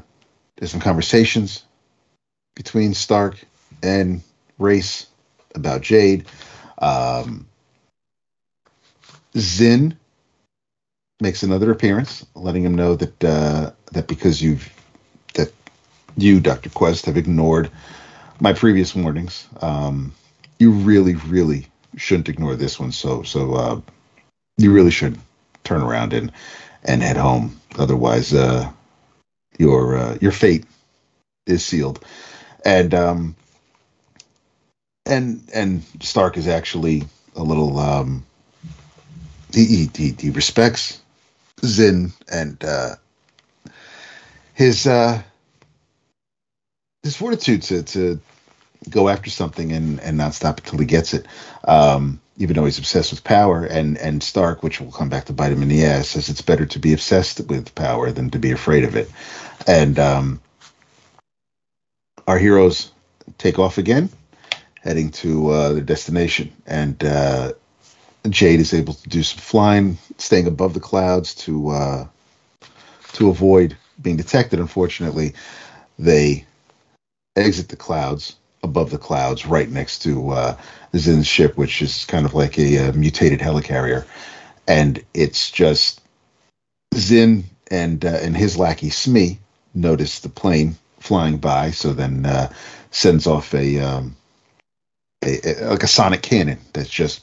Speaker 3: there's some conversations between Stark and Race about Jade. Um, Zin makes another appearance, letting him know that uh, that because you've that you, Doctor Quest, have ignored my previous warnings, um, you really, really shouldn't ignore this one. So, so uh, you really should turn around and and head home. Otherwise, uh, your uh, your fate is sealed. And um, and and Stark is actually a little um, he, he he he respects Zin and uh, his uh, his fortitude to to go after something and and not stop until he gets it. Um, even though he's obsessed with power, and and Stark, which will come back to bite him in the ass, says it's better to be obsessed with power than to be afraid of it. And um, our heroes take off again, heading to uh, their destination. And uh, Jade is able to do some flying, staying above the clouds to uh, to avoid being detected. Unfortunately, they exit the clouds above the clouds, right next to uh, Zin's ship, which is kind of like a, a mutated helicarrier, and it's just Zin and uh, and his lackey Smee notice the plane flying by, so then uh, sends off a, um, a, a like a sonic cannon that's just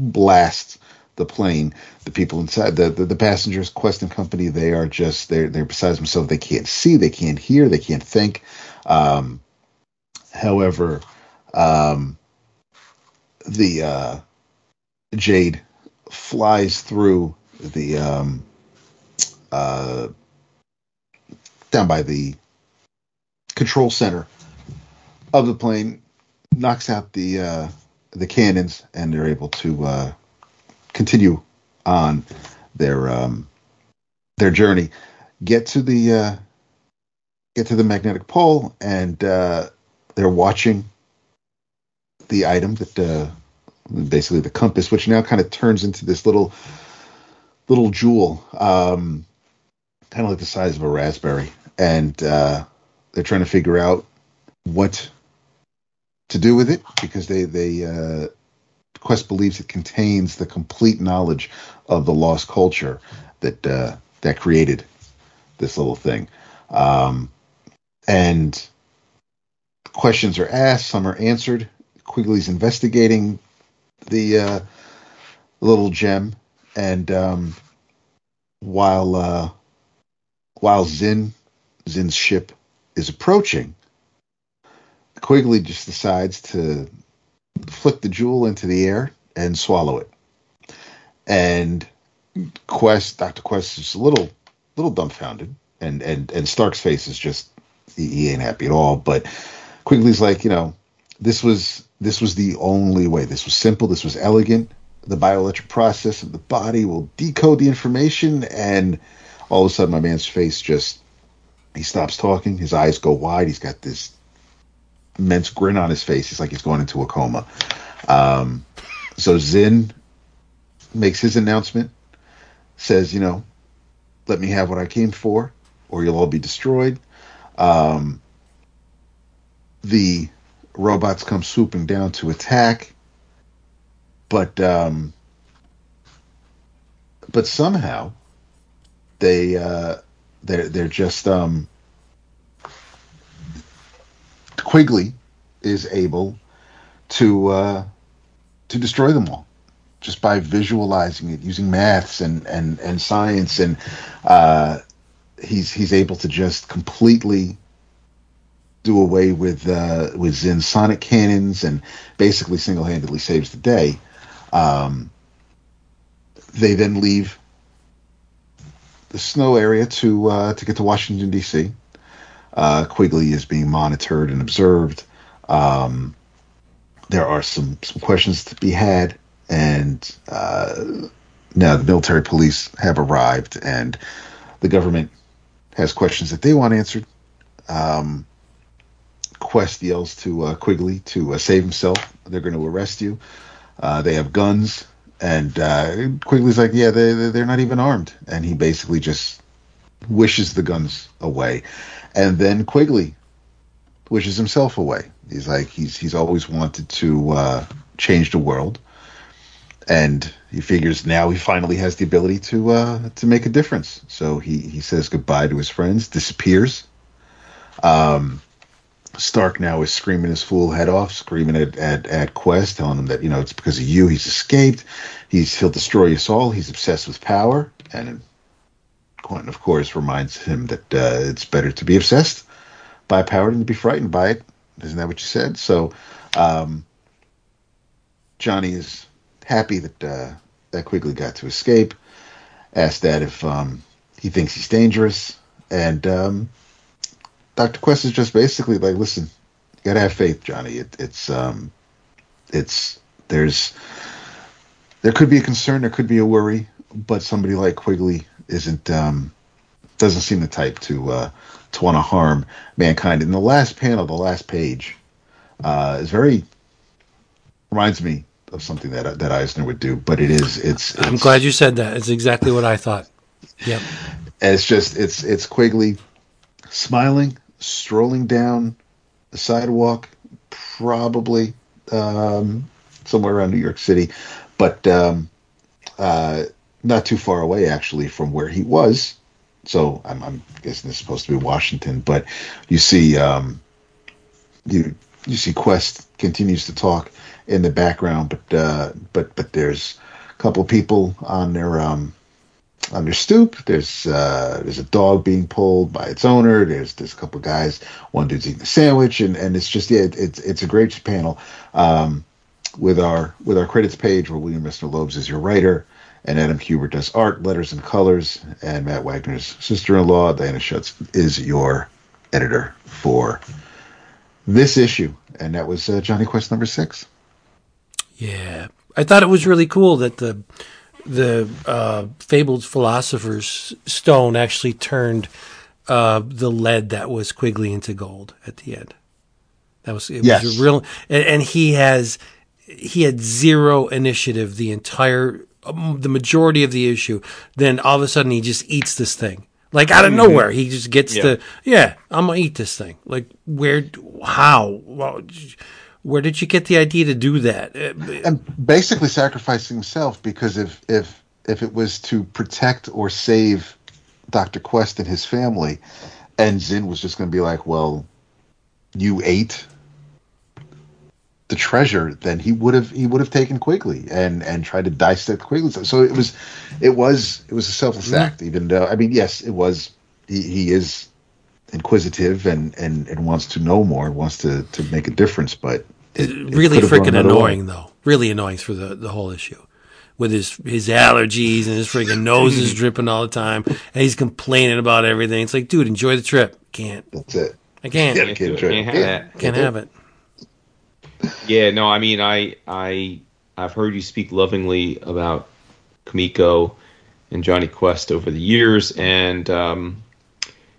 Speaker 3: blasts the plane. The people inside, the, the, the passengers, Quest and company, they are just they're they're besides themselves. They can't see, they can't hear, they can't think. Um, however, um, the uh, Jade flies through the um, uh, down by the control center of the plane, knocks out the uh, the cannons, and they're able to uh, continue on their um, their journey. Get to the uh, get to the magnetic pole, and uh, they're watching the item that uh, basically the compass, which now kind of turns into this little little jewel, um, kind of like the size of a raspberry, and uh, they're trying to figure out what to do with it because they they uh, Quest believes it contains the complete knowledge of the lost culture that uh, that created this little thing, um, and questions are asked, some are answered. Quigley's investigating the uh, little gem, and um, while uh, while Zin Zin's ship is approaching, Quigley just decides to flick the jewel into the air and swallow it. And Quest, Doctor Quest, is a little little dumbfounded, and and and Stark's face is just he, he ain't happy at all. But Quigley's like, you know, this was this was the only way. This was simple. This was elegant. The bioelectric process of the body will decode the information, and all of a sudden, my man's face just he stops talking. His eyes go wide. He's got this immense grin on his face. He's like he's going into a coma. Um, so Zin makes his announcement, says, you know, let me have what I came for, or you'll all be destroyed. Um, the robots come swooping down to attack, but um, but somehow they uh, they're they're just um, Quigley is able to uh, to destroy them all just by visualizing it using maths and and and science and uh, he's he's able to just completely do away with uh, with Zin's sonic cannons and basically single handedly saves the day. Um, they then leave the snow area to uh, to get to Washington D.C. Uh, Quigley is being monitored and observed. Um, there are some some questions to be had, and uh, now the military police have arrived, and the government has questions that they want answered. Um, Quest yells to uh, Quigley to uh, save himself. They're going to arrest you. Uh, they have guns, and uh, Quigley's like, "Yeah, they they're not even armed," and he basically just wishes the guns away, and then Quigley wishes himself away. He's like he's he's always wanted to uh, change the world, and he figures now he finally has the ability to uh, to make a difference. So he he says goodbye to his friends, disappears. Um, Stark now is screaming his fool head off, screaming at, at, at Quest, telling him that, you know, it's because of you he's escaped. He's he'll destroy us all. He's obsessed with power. And Quentin, of course, reminds him that uh, it's better to be obsessed by power than to be frightened by it. Isn't that what you said? So um, Jonny is happy that uh, that Quigley got to escape. Asked that if um, he thinks he's dangerous, and um, Dr. Quest is just basically like, listen, you gotta have faith, Jonny. It, it's um, it's there's there could be a concern, there could be a worry, but somebody like Quigley isn't um, doesn't seem the type to uh, to want to harm mankind. In the last panel, the last page, Uh, it's very reminds me of something that that Eisner would do, but it is it's.
Speaker 2: I'm glad you said that. It's exactly what I thought. Yep.
Speaker 3: And it's just it's it's Quigley smiling, strolling down the sidewalk, probably um, somewhere around New York City, but um, uh, not too far away actually from where he was. So I'm, I'm guessing this is supposed to be Washington, but you see um, you you see Quest continues to talk in the background, but uh, but but there's a couple people on their um, on their stoop. There's uh, there's a dog being pulled by its owner. There's there's a couple guys. One dude's eating a sandwich, and, and it's just yeah, it, it's it's a great panel. Um, with our with our credits page, where William Messner Loebs is your writer, and Adam Kubert does art, letters, and colors, and Matt Wagner's sister-in-law, Diana Schutz, is your editor for this issue, and that was uh, Jonny Quest number six.
Speaker 2: Yeah, I thought it was really cool that the the uh, fabled philosopher's stone actually turned uh, the lead that was Quigley into gold at the end. That was it
Speaker 3: Yes.
Speaker 2: was a real, and, and he has he had zero initiative the entire the majority of the issue. Then all of a sudden he just eats this thing. Like out of nowhere, he just gets
Speaker 4: Yeah.
Speaker 2: the yeah. I'm gonna eat this thing. Like where? How? Well, where did you get the idea to do that? Uh,
Speaker 3: and basically sacrificing himself because if if if it was to protect or save Dr. Quest and his family, and Zin was just going to be like, "Well, you ate the treasure," then he would have he would have taken Quigley and and tried to dissect Quigley. So it was it was it was a selfless act. Even though I mean, yes, it was. He, he is inquisitive and, and, and wants to know more, wants to, to make a difference, but it, it
Speaker 2: really
Speaker 3: could
Speaker 2: freaking
Speaker 3: another way.
Speaker 2: annoying though. Really annoying for the, the whole issue. With his his allergies and his freaking nose is (laughs) dripping all the time and he's complaining about everything. It's like, dude, enjoy the trip. Can't.
Speaker 3: That's it.
Speaker 2: I can't.
Speaker 3: Yeah.
Speaker 4: Can't,
Speaker 3: Can't
Speaker 4: do it.
Speaker 3: try-
Speaker 4: Can't have
Speaker 3: yeah.
Speaker 4: that.
Speaker 2: Can't have it.
Speaker 4: Yeah, no, I mean, I, I, I've heard you speak lovingly about Comico and Jonny Quest over the years, and um,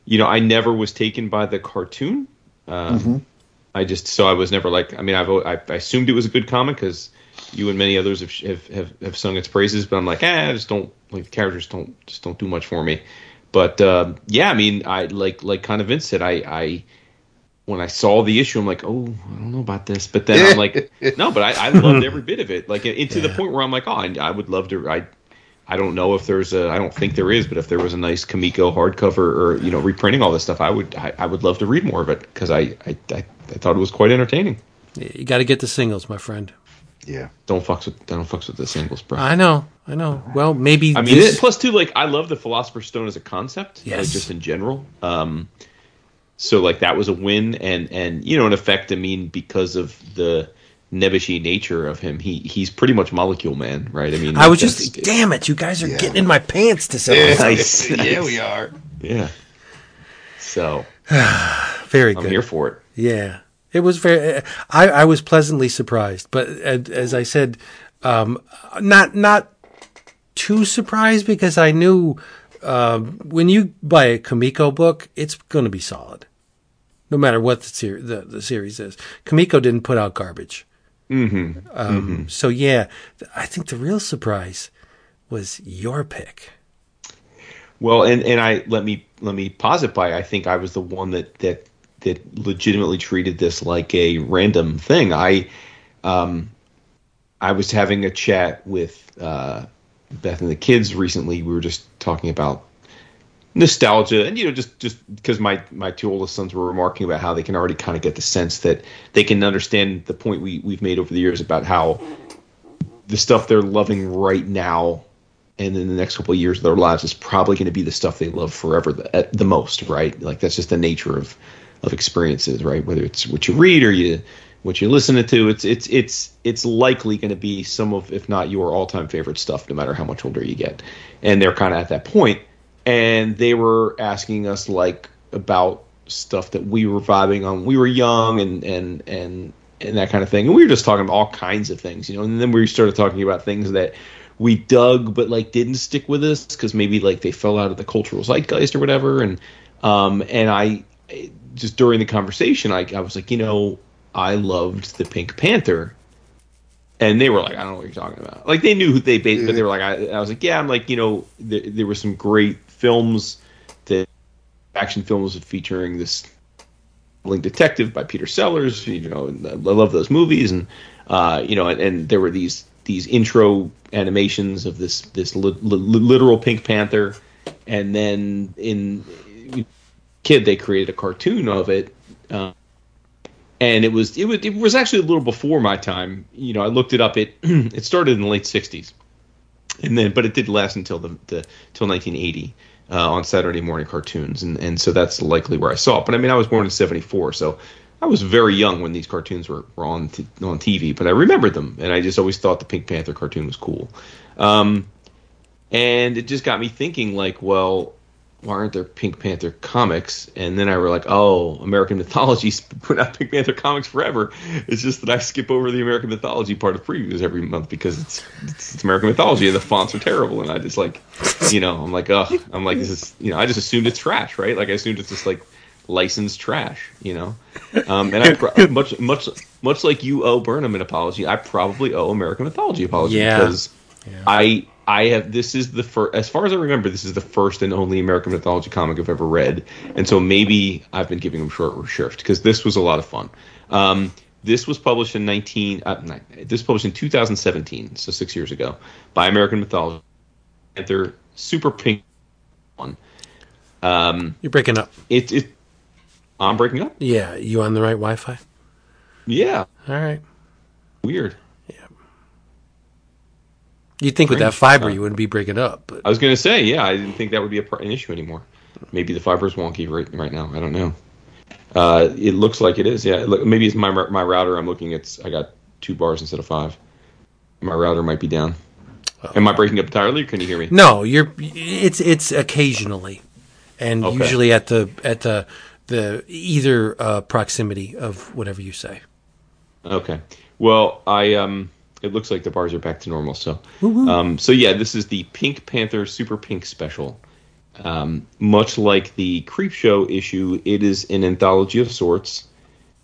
Speaker 4: you know, I never was taken by the cartoon. Um, I just so I was never like. I mean, I've I, I assumed it was a good comic because you and many others have, have have have sung its praises, but I'm like, eh, I just don't like the characters don't just don't do much for me. But um, yeah, I mean, I like like kind of Vince said, I I when I saw the issue, I'm like, oh, I don't know about this. But then I'm like, (laughs) no, but I, I loved (laughs) every bit of it. Like, into the point where I'm like, oh, I, I would love to. I, I don't know if there's a. I don't think there is, but if there was a nice Comico hardcover or you know reprinting all this stuff, I would. I, I would love to read more of it because I, I, I, I thought it was quite entertaining.
Speaker 2: You got to get the singles, my friend.
Speaker 3: Yeah.
Speaker 4: Don't fucks with. Don't fucks with the singles, bro.
Speaker 2: I know. I know. Well, maybe.
Speaker 4: I mean,
Speaker 2: this-
Speaker 4: it, plus too, like I love the Philosopher's Stone as a concept, like
Speaker 2: Yes.
Speaker 4: just in general. Um, so like that was a win, and and you know, in effect, I mean, because of the nebbishy nature of him, he he's pretty much Molecule Man, right? I mean,
Speaker 2: I was
Speaker 4: that's-
Speaker 2: just, damn it, you guys are
Speaker 3: Yeah.
Speaker 2: getting in my pants to say (laughs)
Speaker 4: Nice.
Speaker 3: yeah, we are.
Speaker 4: yeah. So (sighs)
Speaker 2: Very
Speaker 4: I'm
Speaker 2: good.
Speaker 4: here for it.
Speaker 2: Yeah, it was very. I, I was pleasantly surprised, but as, as I said, um, not not too surprised because I knew um, when you buy a Comico book, it's going to be solid, no matter what the, ser- the the series is. Comico didn't put out garbage. Mm-hmm. Um, So yeah, I think the real surprise was your pick.
Speaker 4: Well, and and I let me let me pause it by I think I was the one that that that legitimately treated this like a random thing. I um I was having a chat with uh Beth and the kids recently. We were just talking about nostalgia and you know just just because my my two oldest sons were remarking about how they can already kind of get the sense that they can understand the point we we've made over the years about how the stuff they're loving right now and in the next couple of years of their lives is probably going to be the stuff they love forever the, the most, right? Like that's just the nature of of experiences, right? Whether it's what you read or you what you're listening to, it's it's it's it's likely going to be some of, if not your all time favorite stuff, no matter how much older you get. And they're kind of at that point, and they were asking us like about stuff that we were vibing on. We were young and and and and that kind of thing. And we were just talking about all kinds of things, you know. And then we started talking about things that we dug but like didn't stick with us because maybe like they fell out of the cultural zeitgeist or whatever. And um and I just during the conversation, I I was like, you know, I loved the Pink Panther, and they were like, I don't know what you're talking about. Like they knew who they based, but they were like, I, I was like, yeah, I'm like, you know, there, there were some great films that action films featuring this Link Detective by Peter Sellers. You know, and I love those movies, and uh, you know, and, and there were these these intro animations of this this li- li- literal Pink Panther, and then in Kid they created a cartoon of it. Uh, and it was it was it was actually a little before my time. You know, I looked it up. It (clears throat) it started in the late '60s, and then but it did last until the, the till 1980 uh, on Saturday morning cartoons, and and so that's likely where I saw it. But I mean, I was born in '74, so I was very young when these cartoons were, were on t- on TV. But I remembered them, and I just always thought the Pink Panther cartoon was cool. Um, and it just got me thinking, like, well, why aren't there Pink Panther comics? And then I were like, oh, American Mythology's (laughs) put out Pink Panther comics forever. It's just that I skip over the American Mythology part of previews every month because it's it's, it's American Mythology and the fonts are terrible. And I just like, you know, I'm like, oh, I'm like, this is, you know, I just assumed it's trash, right? Like I assumed it's just like licensed trash, you know. Um, and I pro- (laughs) much much much like you owe Burnham an apology, I probably owe American Mythology apology
Speaker 2: Yeah.
Speaker 4: because I I have this is the first as far as I remember this is the first and only American mythology comic I've ever read, and so maybe I've been giving them short shrift because this was a lot of fun. Um, this was published in 19 uh, this was published in 2017, so six years ago, by American Mythology. Panther Super Pink one. Um,
Speaker 2: You're breaking up.
Speaker 4: it it I'm breaking up.
Speaker 2: Yeah, you on the right Wi-Fi?
Speaker 4: Yeah,
Speaker 2: All right.
Speaker 4: weird.
Speaker 2: You'd think with that fiber you wouldn't be breaking up, but
Speaker 4: I was gonna say, yeah, I didn't think that would be a, an issue anymore. Maybe the fiber's wonky right right now. I don't know. Uh, it looks like it is. Yeah, look, maybe it's my my router. I'm looking. It's I got two bars instead of five. My router might be down. Am I breaking up entirely? Or can you hear me?
Speaker 2: no, you're. It's it's occasionally, and
Speaker 4: Okay.
Speaker 2: usually at the at the the either uh, proximity of whatever you say.
Speaker 4: Okay. Well, I um, it looks like the bars are back to normal. So, um, so yeah, this is the Pink Panther Super Pink special. Um, much like the Creep Show issue, it is an anthology of sorts.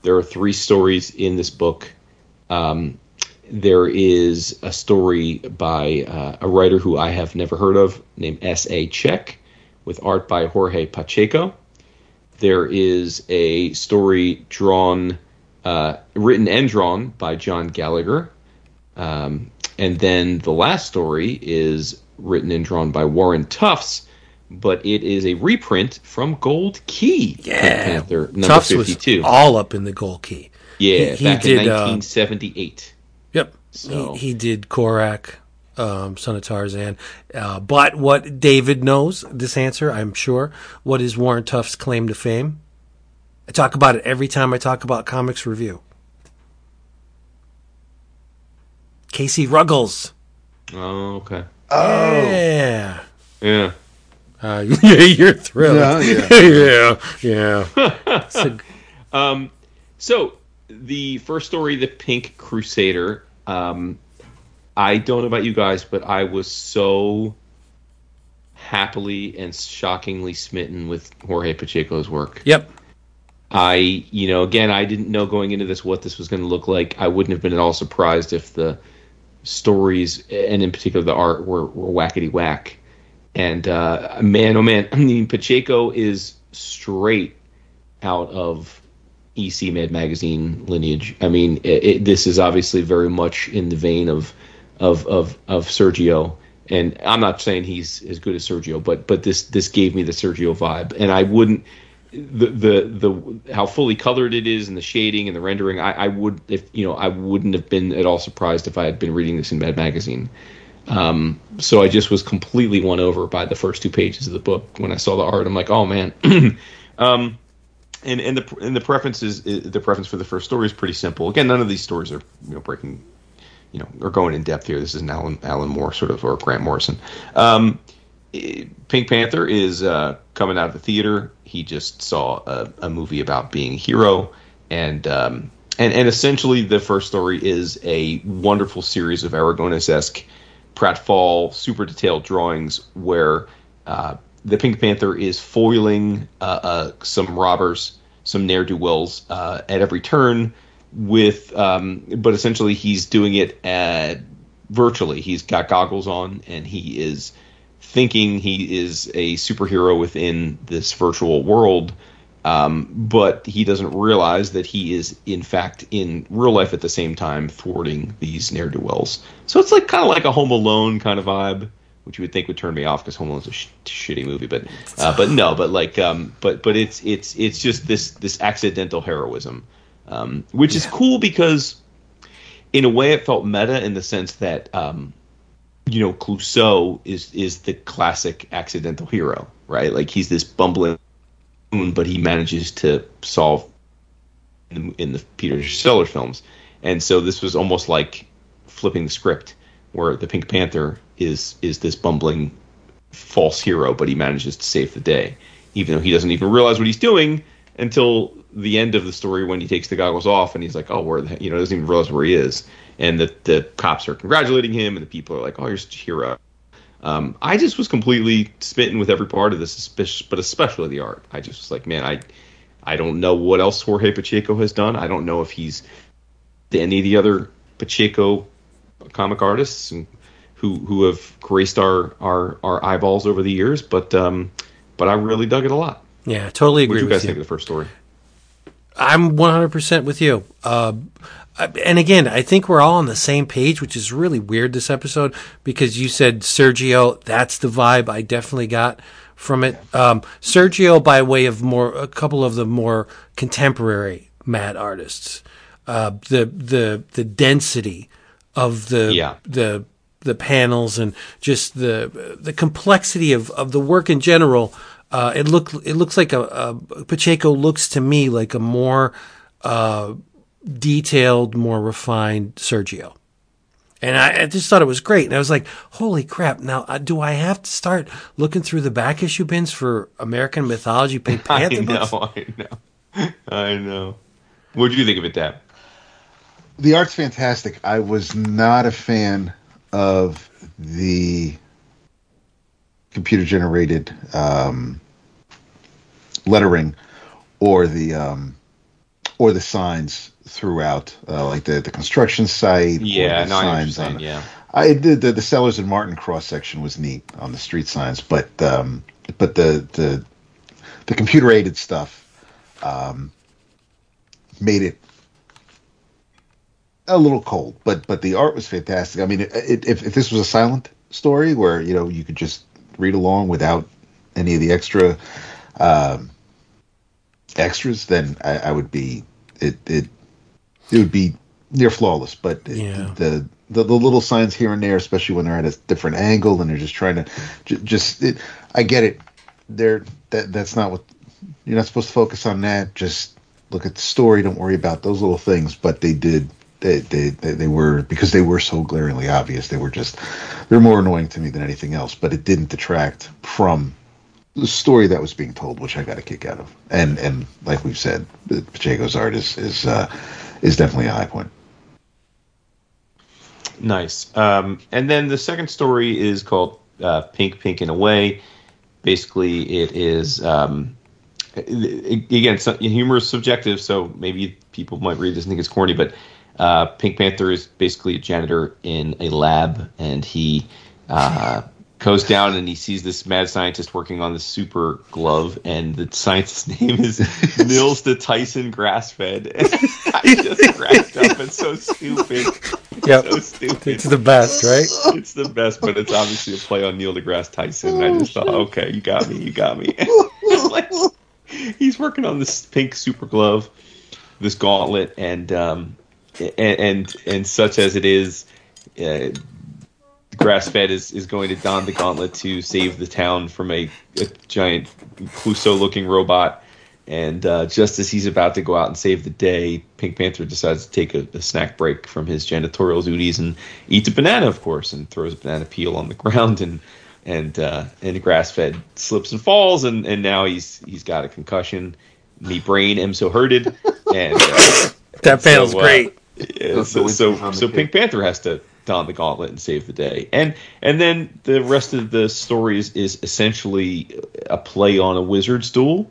Speaker 4: There are three stories in this book. Um, there is a story by uh, a writer who I have never heard of named S.A. Check, with art by Jorge Pacheco. There is a story drawn, uh, written and drawn by John Gallagher. Um, and then the last story is written and drawn by Warren Tufts, but it is a reprint from Gold Key. Pink Panther number
Speaker 2: Tufts was all up in the Gold key.
Speaker 4: yeah,
Speaker 2: he- he
Speaker 4: back
Speaker 2: did,
Speaker 4: in
Speaker 2: uh,
Speaker 4: 1978.
Speaker 2: Yep.
Speaker 4: So-
Speaker 2: He, he did Korak, um, Son of Tarzan. Uh, but what David knows this answer, I'm sure. What is Warren Tuft's claim to fame? I talk about it every time I talk about Comics Revue. Casey Ruggles.
Speaker 4: Oh, okay. Oh.
Speaker 2: Yeah.
Speaker 4: Yeah.
Speaker 2: Uh, (laughs) yeah, you're thrilled.
Speaker 3: Yeah,
Speaker 2: yeah, (laughs) yeah. (laughs) So-
Speaker 4: Um, so the first story, the Pink Crusader. Um, I don't know about you guys, but I was so happily and shockingly smitten with Jorge Pacheco's work.
Speaker 2: yep.
Speaker 4: I, you know, again, I didn't know going into this what this was going to look like. I wouldn't have been at all surprised if the stories and in particular the art were, were whackety whack. And uh, man, oh man, (laughs) I mean, Pacheco is straight out of EC Mad Magazine lineage. I mean, it, it, this is obviously very much in the vein of of of of Sergio. And I'm not saying he's as good as Sergio, but but this this gave me the Sergio vibe, and I wouldn't the the the how fully colored it is and the shading and the rendering. I, I would if you know I wouldn't have been at all surprised if I had been reading this in Mad Magazine. Um, so I just was completely won over by the first two pages of the book when I saw the art. I'm like, oh man. (clears throat) um, and and the and the preference is the preference for the first story is pretty simple. Again, none of these stories are you know breaking, you know, or going in depth here. This is an Alan Alan Moore sort of or Grant Morrison. Um, Pink Panther is uh, coming out of the theater. He just saw a, a movie about being a hero, and um, and and essentially the first story is a wonderful series of Aragonés esque pratfall super detailed drawings where uh, the Pink Panther is foiling uh, uh, some robbers, some ne'er do wells uh, at every turn. with um, but essentially he's doing it at, virtually. He's got goggles on and he is thinking he is a superhero within this virtual world. Um, but he doesn't realize that he is, in fact, in real life at the same time thwarting these ne'er do wells. So it's like kind of like a Home Alone kind of vibe, which you would think would turn me off because Home Alone's a sh- shitty movie. But uh, but no, but like um, but but it's it's it's just this this accidental heroism, um, which is cool because in a way it felt meta in the sense that um, you know Clouseau is is the classic accidental hero, right? Like he's this bumbling, but he manages to solve in the, in the Peter Sellers films, and so this was almost like flipping the script, where the Pink Panther is is this bumbling false hero, but he manages to save the day, even though he doesn't even realize what he's doing until the end of the story when he takes the goggles off and he's like, oh, where the you know doesn't even realize where he is, and the the cops are congratulating him and the people are like, oh, you're such a hero. Um, I just was completely smitten with every part of this, but especially the art. I just was like, man, I I don't know what else Jorge Pacheco has done. I don't know if he's any of the other Pacheco comic artists who who have graced our our, our eyeballs over the years, but um, but I really dug it a lot.
Speaker 2: Yeah, totally agree.
Speaker 4: What you guys
Speaker 2: with
Speaker 4: think of the first story?
Speaker 2: I'm 100% with you. Uh, and again, I think we're all on the same page, which is really weird this episode because you said Sergio. That's the vibe I definitely got from it. Um, Sergio, by way of more a couple of the more contemporary mad artists, uh, the the the density of the
Speaker 4: Yeah.
Speaker 2: the the panels and just the the complexity of, of the work in general. Uh, it look it looks like a, a Pacheco looks to me like a more uh, detailed, more refined Sergio. And I, I just thought it was great. And I was like, holy crap. Now, uh, do I have to start looking through the back issue bins for American Mythology Pink (laughs)
Speaker 4: I know,
Speaker 2: books?
Speaker 4: I know, I know. What did you think of it, Dad?
Speaker 3: the art's fantastic. I was not a fan of the computer generated um, lettering or the um, or the signs throughout, uh, like the the construction site.
Speaker 4: Yeah,
Speaker 3: the
Speaker 4: no, I know what you're
Speaker 3: signs on
Speaker 4: Yeah,
Speaker 3: I did the, the Sellers and Martin cross section was neat on the street signs, but um, but the the the computer aided stuff um, made it a little cold. But but the art was fantastic. I mean, it, it, if if this was a silent story where you know you could just read along without any of the extra um, extras, then I, I would be it it it would be near flawless. But it-
Speaker 2: Yeah.
Speaker 3: the, the the little signs here and there, especially when they're at a different angle and they're just trying to j- just it, I get it. They're that that's not what you're not supposed to focus on. That just look at the story. Don't worry about those little things. But they did. They, they, they, were because they were so glaringly obvious. They were just they're more annoying to me than anything else. But it didn't detract from the story that was being told, which I got a kick out of. And and like we've said, Pacheco's art is is uh, is definitely a high point.
Speaker 4: nice. Um, and then the second story is called uh, "Pink, Pink a way. Basically, it is um, again so, humor is subjective, so maybe people might read this and think it's corny, but uh, Pink Panther is basically a janitor in a lab, and he uh, goes down and he sees this mad scientist working on this super glove, and the scientist's (laughs) name is Nils the Tyson Grass Fed. (laughs) I just cracked up. It's so stupid.
Speaker 2: Yep.
Speaker 4: So stupid.
Speaker 2: It's the best, right?
Speaker 4: It's the best, but it's obviously a play on Neil deGrasse Tyson. I just thought, okay, you got me, you got me. (laughs) Like, he's working on this pink super glove, this gauntlet, and um, and and, and such as it is, uh, grass fed is, is going to don the gauntlet to save the town from a, a giant Clouseau looking robot. And uh, just as he's about to go out and save the day, Pink Panther decides to take a, a snack break from his janitorial duties and eats a banana, of course, and throws a banana peel on the (laughs) ground. And and uh, and grass fed slips and falls, and, and now he's he's got a concussion. Me brain am so hurted, and uh, (laughs)
Speaker 2: That panel's
Speaker 4: so, uh,
Speaker 2: great.
Speaker 4: Yeah, so so, so Pink Panther has to don the gauntlet and save the day, and and then the rest of the story is, is essentially a play on a wizard's duel.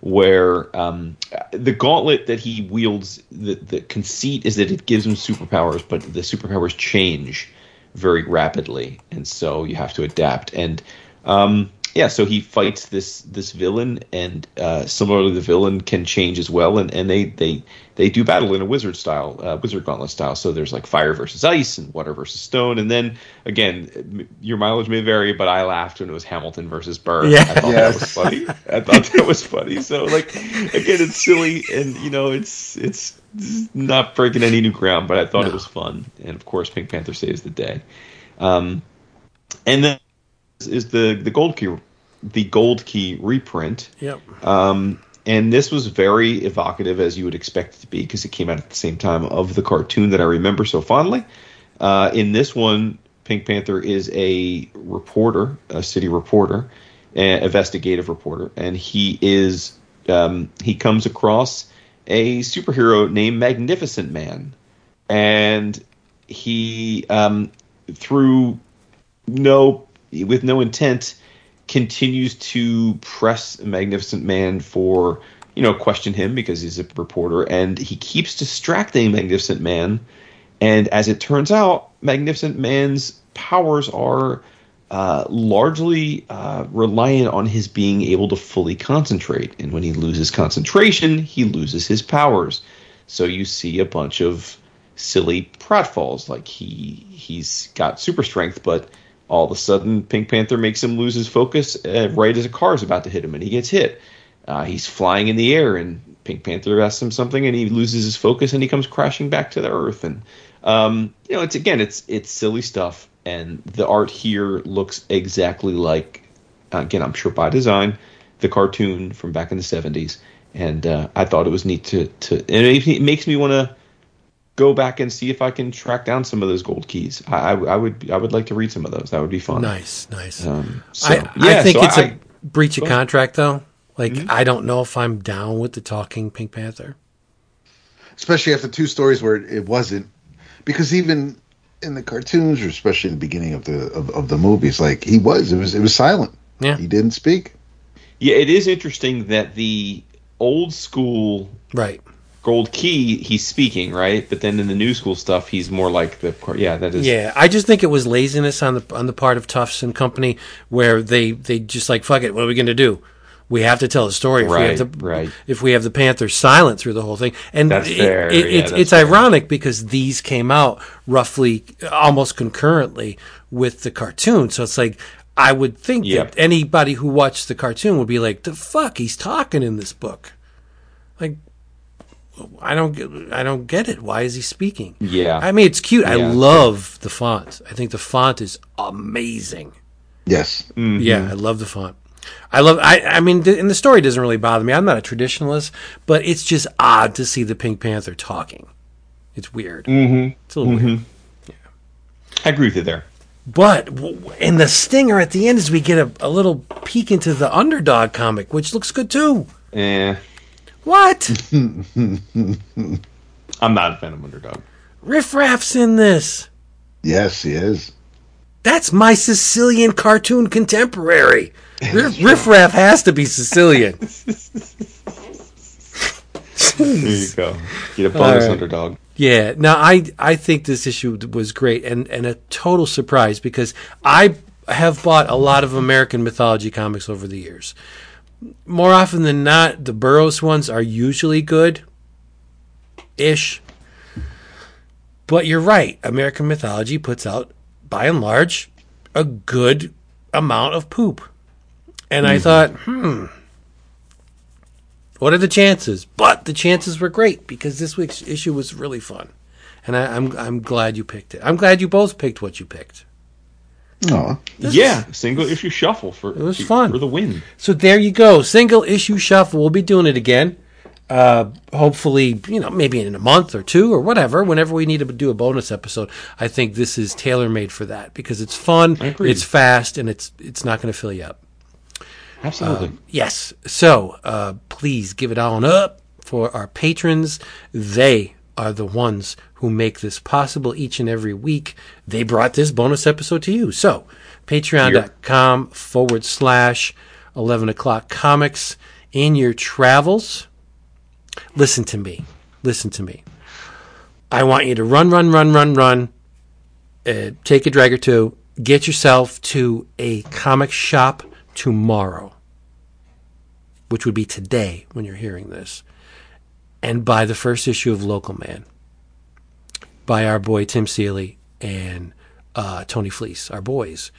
Speaker 4: where um, the gauntlet that he wields, the, the conceit is that it gives him superpowers, but the superpowers change very rapidly, and so you have to adapt. And um, yeah, so he fights this this villain, and uh, similarly, the villain can change as well, and, and they they they do battle in a wizard style, uh, wizard gauntlet style. So there's like fire versus ice and water versus stone, and then again, your mileage may vary, but I laughed when it was Hamilton versus Burr.
Speaker 2: Yeah.
Speaker 4: I thought
Speaker 3: Yes.
Speaker 4: that was funny. I thought that was funny. So like again, it's silly, and you know, it's it's not breaking any new ground, but I thought
Speaker 2: No.
Speaker 4: it was fun, and of course, Pink Panther saves the day. Um, and then is the the gold key the gold key reprint
Speaker 2: Yep.
Speaker 4: um, and this was very evocative as you would expect it to be because it came out at the same time of the cartoon that i remember so fondly. Uh, in this one pink panther is a reporter a city reporter an investigative reporter and he is um, he comes across a superhero named magnificent man. And he um, through no with no intent continues to press magnificent man for you know question him because he's a reporter and he keeps distracting magnificent man. And as it turns out magnificent man's powers are uh, largely uh, reliant on his being able to fully concentrate. And when he loses concentration he loses his powers. So you see a bunch of silly pratfalls like he he's got super strength but all of a sudden pink panther makes him lose his focus uh, right as a car is about to hit him and he gets hit. Uh, he's flying in the air and pink panther asks him something and he loses his focus and he comes crashing back to the earth. And um, you know it's again it's it's silly stuff and the art here looks exactly like again i'm sure by design the cartoon from back in the 70s and uh, i thought it was neat to to and it, it makes me want to go back and see if I can track down some of those gold keys. I, I, I would I would like to read some of those. That would be fun.
Speaker 2: Nice, nice.
Speaker 4: Um, so,
Speaker 2: I,
Speaker 4: yeah,
Speaker 2: I think
Speaker 4: so
Speaker 2: it's
Speaker 4: I-
Speaker 2: a breach of contract, though. Like,
Speaker 3: Mm-hmm.
Speaker 2: I don't know if I'm down with the talking Pink Panther.
Speaker 3: especially after two stories where it wasn't because even in the cartoons or especially in the beginning of the of, of the movies like he was it was it was silent
Speaker 2: Yeah.
Speaker 3: he didn't speak
Speaker 4: yeah, it is interesting that the old school
Speaker 2: Right.
Speaker 4: Gold key he's speaking right, but then in the new school stuff he's more like the yeah that is
Speaker 2: Yeah, I just think it was laziness on the on the part of Tufts and company, where they they just like fuck it. What are we going to do? We have to tell a story. If we have
Speaker 4: Right,
Speaker 2: the,
Speaker 4: right.
Speaker 2: If we have the Panther silent through the whole thing, and
Speaker 4: That's
Speaker 2: it- it-
Speaker 4: yeah,
Speaker 2: it's
Speaker 4: that's
Speaker 2: it's
Speaker 4: fair.
Speaker 2: ironic because these came out roughly almost concurrently with the cartoon. So it's like I would think
Speaker 4: Yep.
Speaker 2: that anybody who watched the cartoon would be like, "The fuck, he's talking in this book." Like, I don't get, I don't get it. Why is he speaking?
Speaker 4: Yeah.
Speaker 2: I mean, it's cute. I
Speaker 4: Yeah.
Speaker 2: love the font. I think the font is amazing.
Speaker 3: yes
Speaker 4: Mm-hmm.
Speaker 2: Yeah, I love the font. I love. I. I mean, th- and the story doesn't really bother me. I'm not a traditionalist, but it's just odd to see the Pink Panther talking. It's weird. Mm-hmm. It's a little weird. Yeah.
Speaker 4: I agree with you there.
Speaker 2: But w- and the stinger at the end is we get a, a little peek into the underdog comic, which looks good too.
Speaker 4: Eh,
Speaker 2: What? (laughs)
Speaker 4: I'm not a fan of underdog.
Speaker 2: Riff Raff's in this.
Speaker 3: yes he is
Speaker 2: That's my Sicilian cartoon contemporary. (laughs) Riff, Riff Raff has to be Sicilian. (laughs)
Speaker 4: There you go. Get a bonus
Speaker 2: right.
Speaker 4: underdog.
Speaker 2: Yeah. Now I I think this issue was great and and a total surprise because I have bought a lot of American mythology comics over the years. More often than not, the Burroughs ones are usually good, ish. But you're right. American mythology puts out, by and large, a good amount of poop. And I thought, hmm, what are the chances? But the chances were great because this week's issue was really fun, and I, I'm I'm glad you picked it. I'm glad you both picked what you picked.
Speaker 3: Oh
Speaker 4: yeah, single issue shuffle for
Speaker 2: It was fun.
Speaker 4: for the win.
Speaker 2: So there you go, single issue shuffle. We'll be doing it again. Uh, hopefully, you know, maybe in a month or two or whatever. Whenever we need to do a bonus episode, I think this is tailor made for that because it's fun, it's fast, and it's it's not going to fill you up.
Speaker 4: Absolutely.
Speaker 2: Yes. So uh, please give it on up for our patrons. They are the ones who make this possible each and every week. They brought this bonus episode to you. So patreon.com forward slash 11 o'clock comics. in your travels, listen to me. Listen to me. I want you to run, run, run, run, run. Uh, take a drag or two. Get yourself to a comic shop tomorrow, which would be today when you're hearing this, and buy the first issue of Local Man by our boy Tim Seeley and uh, Tony Fleecs, our boys.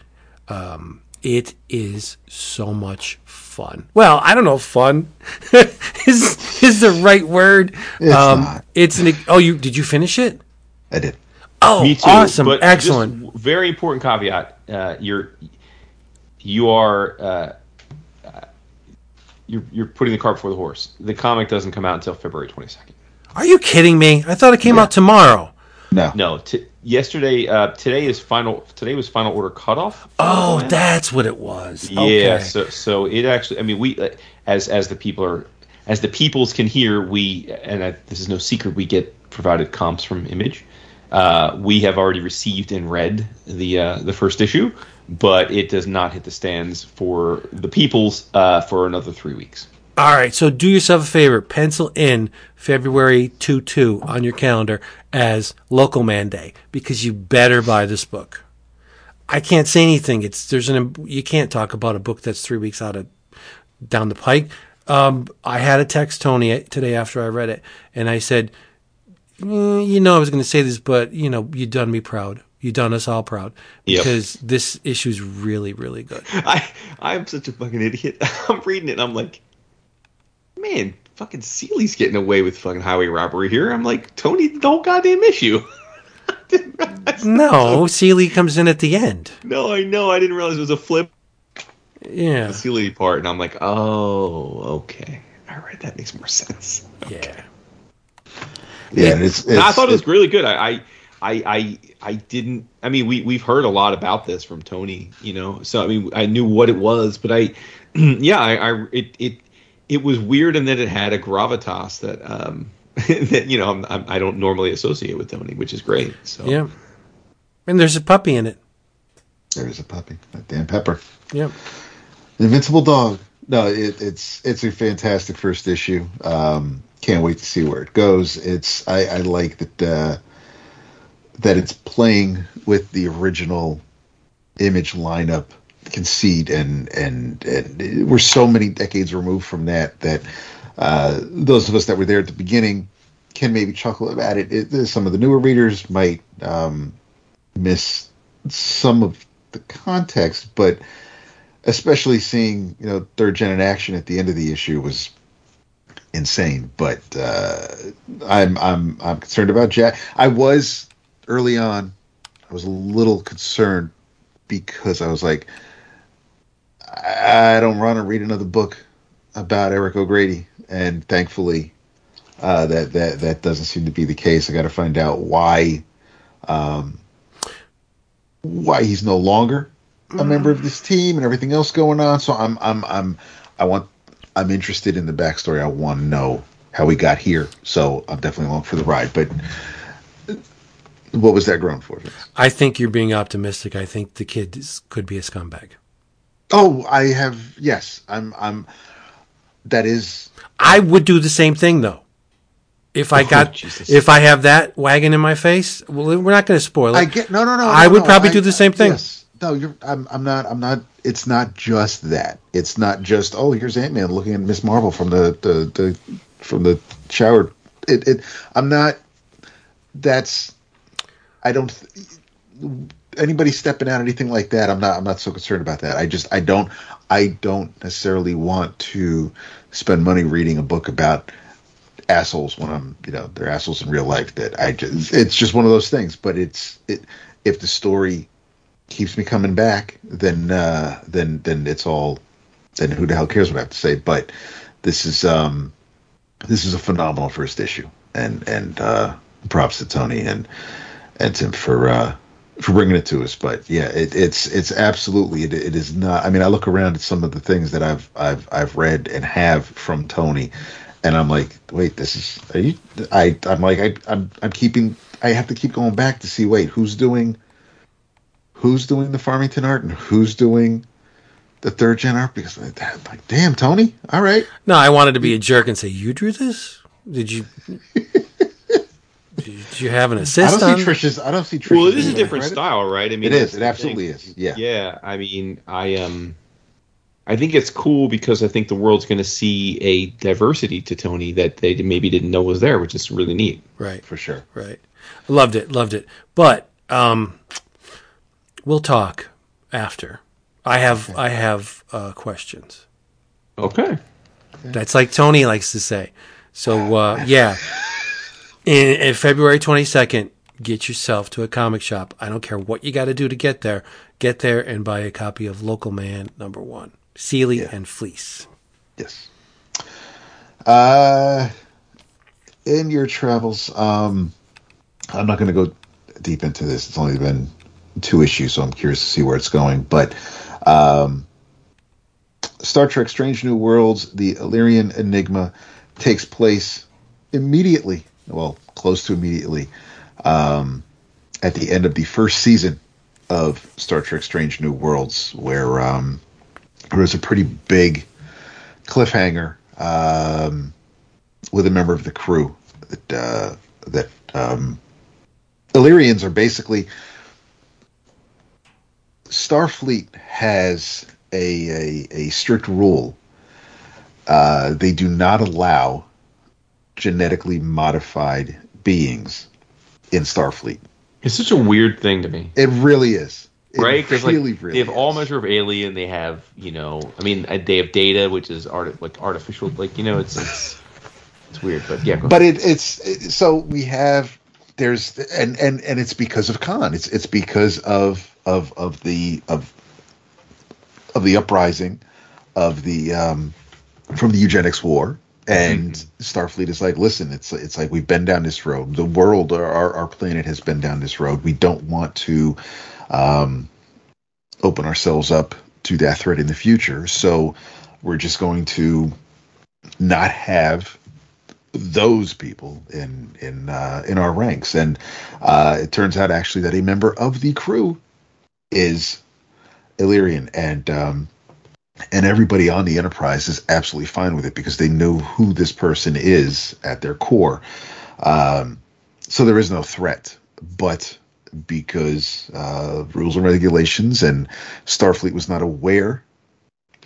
Speaker 2: Um, it is so much fun. Well, I don't know, if fun (laughs) is is the right word.
Speaker 3: It's
Speaker 2: um,
Speaker 3: not.
Speaker 2: It's an. Oh, you did you finish it?
Speaker 3: I did.
Speaker 2: Oh,
Speaker 4: Me too.
Speaker 2: awesome,
Speaker 4: but
Speaker 2: excellent.
Speaker 4: just very important caveat. Uh, you're you are uh, uh, you're you're putting the cart before the horse. The comic doesn't come out until February 22nd.
Speaker 2: Are you kidding me? I thought it came out tomorrow.
Speaker 3: No.
Speaker 4: No, t- yesterday uh, today is final. Today was final order cutoff.
Speaker 2: Oh, that's what it was.
Speaker 4: Yeah,
Speaker 2: Okay.
Speaker 4: so so it actually. I mean, we uh, as as the people are as the peoples can hear, we and I, this is no secret. We get provided comps from Image. Uh, we have already received and read the uh, the first issue, but it does not hit the stands for the peoples uh, for another three weeks.
Speaker 2: All right, so do yourself a favor. Pencil in February 2 2 on your calendar as Local Man Day because you better buy this book. I can't say anything. It's there's an you can't talk about a book that's three weeks out of down the pike. Um, I had a text Tony today after I read it, and I said, "Mm, "You know, I was going to say this, but you know, you've done me proud. You done us all proud
Speaker 4: Yep.
Speaker 2: because this issue's really, really good."
Speaker 4: I I'm such a fucking idiot. (laughs) I'm reading it and I'm like, man, fucking Seeley's getting away with fucking highway robbery here. I'm like, Tony, the whole goddamn issue. (laughs)
Speaker 2: No, Seeley comes in at the end.
Speaker 4: no, I know. I didn't realize it was a flip.
Speaker 2: Yeah,
Speaker 4: the Seeley part, and I'm like, oh, okay. All right, that makes more sense.
Speaker 2: yeah.
Speaker 3: Yeah, and it's, it's
Speaker 4: I thought it was really good. I, I, I, I, I didn't. I mean, we we've heard a lot about this from Tony, you know. So I mean, I knew what it was, but I, (clears throat) yeah, I, I it it it was weird, and that it had a gravitas that um (laughs) that you know I'm, I'm, I don't normally associate with Tony, which is great. So
Speaker 2: Yeah. And there's a puppy in it.
Speaker 3: There's a puppy. That damn pepper.
Speaker 2: Yep.
Speaker 3: Invincible Dog. No, it, it's it's a fantastic first issue. Um, can't wait to see where it goes. It's I, I like that uh, that it's playing with the original image lineup conceit and and, and we're so many decades removed from that that uh, those of us that were there at the beginning can maybe chuckle at it. it some of the newer readers might um, miss some of the context, but especially seeing you know third gen in action at the end of the issue was insane. But uh, I'm I'm I'm concerned about Jack. I was early on. I was a little concerned because I was like, I don't want to read another book about Eric O'Grady, and thankfully. Uh, that that that doesn't seem to be the case. I got to find out why, um, why he's no longer a member of this team and everything else going on. So I'm I'm I'm I want I'm interested in the backstory. I want to know how we got here. So I'm definitely along for the ride. But what was that grown for?
Speaker 2: I think you're being optimistic. I think the kid is, could be a scumbag.
Speaker 3: Oh, I have yes. I'm I'm. That is
Speaker 2: I would do the same thing though. If I
Speaker 4: Oh,
Speaker 2: got,
Speaker 4: Jesus.
Speaker 2: if I have that wagon in my face, well, we're not going to spoil it.
Speaker 3: I get no no no.
Speaker 2: I
Speaker 3: no,
Speaker 2: would
Speaker 3: no,
Speaker 2: probably
Speaker 3: I-
Speaker 2: do the same thing.
Speaker 3: Yes. No, you're. I'm. I'm not. I'm not. It's not just that. It's not just. Oh, here's Ant Man looking at Miss Marvel from the the, the from the shower. It. It. I'm not. That's. I don't. Anybody stepping out anything like that, I'm not. I'm not so concerned about that. I just. I don't. I don't necessarily want to spend money reading a book about assholes when I'm, you know, they're assholes in real life. That I just, it's just one of those things. But it's it. If the story keeps me coming back, then uh, then then it's all. Then who the hell cares what I have to say? But this is um, this is a phenomenal first issue, and and uh, props to Tony and and Tim for uh, for bringing it to us. But yeah, it, it's it's absolutely it, it is not. I mean, I look around at some of the things that I've I've I've read and have from Tony, and I'm like, wait, this is are you? I I'm like I I'm I'm keeping. I have to keep going back to see. Wait, who's doing? Who's doing the Farmington art and who's doing the third gen art because I'm like, damn, Tony, all right.
Speaker 2: No, I wanted to be a jerk and say, "You drew this? Did you? (laughs) did you have an assist?
Speaker 3: I don't
Speaker 2: on?"
Speaker 3: see Trisha's. I don't see Trisha's.
Speaker 4: Well, it is a different
Speaker 3: credit.
Speaker 4: style, right? I mean,
Speaker 3: It is. It absolutely is. Yeah.
Speaker 4: Yeah, I mean, I um, I think it's cool because I think the world's going to see a diversity to Tony that they maybe didn't know was there, which is really neat.
Speaker 2: right,
Speaker 3: for sure.
Speaker 2: right. Loved it, loved it. But um, we'll talk after. I have I have uh, questions.
Speaker 4: Okay.
Speaker 2: That's like Tony likes to say. So uh, yeah, (laughs) in, in February twenty second, get yourself to a comic shop. I don't care what you got to do to get there. Get there and buy a copy of Local Man Number One, Seeley and Fleecs.
Speaker 3: Yes. Uh, in your travels, um, I'm not going to go deep into this. It's only been two issues, so I'm curious to see where it's going. But um, Star Trek: Strange New Worlds, the Illyrian Enigma, takes place immediately. Well, close to immediately. Um, at the end of the first season of Star Trek: Strange New Worlds, where um, there was a pretty big cliffhanger um, with a member of the crew that uh, that um, Illyrians are basically Starfleet has a a, a strict rule. Uh, they do not allow genetically modified beings in Starfleet.
Speaker 4: It's such a weird thing to me.
Speaker 3: It really is. It
Speaker 4: right? Because like
Speaker 3: really, really
Speaker 4: they have all measure of alien. They have you know, I mean, uh, they have data, which is art like artificial. Like you know, it's it's it's weird, but yeah.
Speaker 3: But it, it's it, so we have there's and and and it's because of Khan. It's it's because of of of the of of the uprising of the um from the eugenics war and Starfleet is like, listen, it's it's like we've been down this road. The world, our our planet has been down this road. We don't want to um, open ourselves up to that threat in the future. So we're just going to not have those people in in uh, in our ranks. And uh, it turns out actually that a member of the crew is Illyrian, and um, and everybody on the Enterprise is absolutely fine with it because they know who this person is at their core. Um, so there is no threat, but because uh, rules and regulations and Starfleet was not aware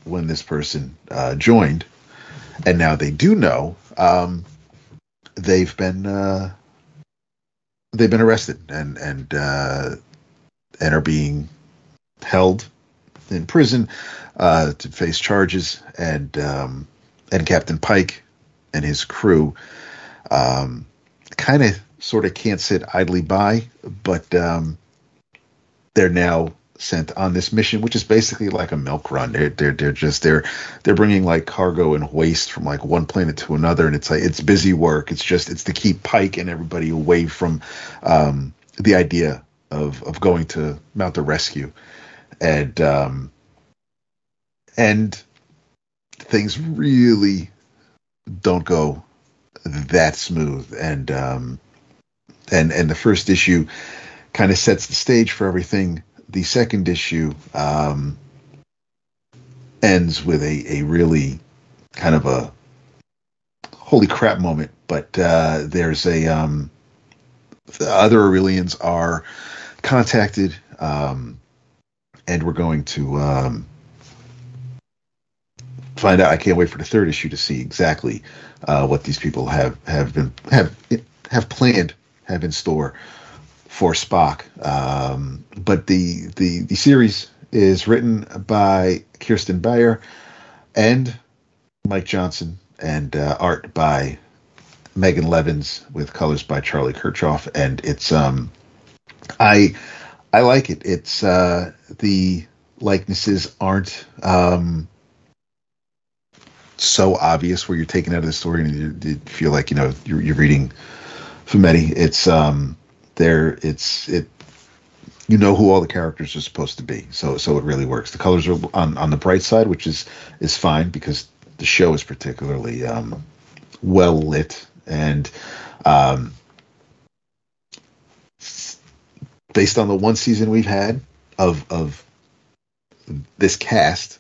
Speaker 3: when this person uh, joined, and now they do know. Um, they've been uh, they've been arrested and and uh, and are being held in prison uh, to face charges, and um, and Captain Pike and his crew um, kind of sort of can't sit idly by, but um, they're now sent on this mission, which is basically like a milk run. They're they're they're just they're they're bringing like cargo and waste from like one planet to another, and it's like it's busy work. It's just it's to keep Pike and everybody away from um, the idea of of going to mount the rescue, and um, and things really don't go that smooth. And um and and the first issue kind of sets the stage for everything. The second issue um ends with a a really kind of a holy crap moment but uh there's a um the other Illyrians are contacted um and we're going to um find out. I can't wait for the third issue to see exactly uh, what these people have have been have have planned, have in store for Spock. Um, but the the the series is written by Kirsten Beyer and Mike Johnson, and uh, art by Megan Levins with colors by Charlie Kirchhoff, and it's um I I like it. It's uh, the likenesses aren't um, so obvious where you're taken out of the story and you, you feel like you know you're, you're reading Fumetti. It's um, there. It's it. You know who all the characters are supposed to be, so so it really works. The colors are on on the bright side, which is is fine because the show is particularly um, well lit and um, based on the one season we've had of of this cast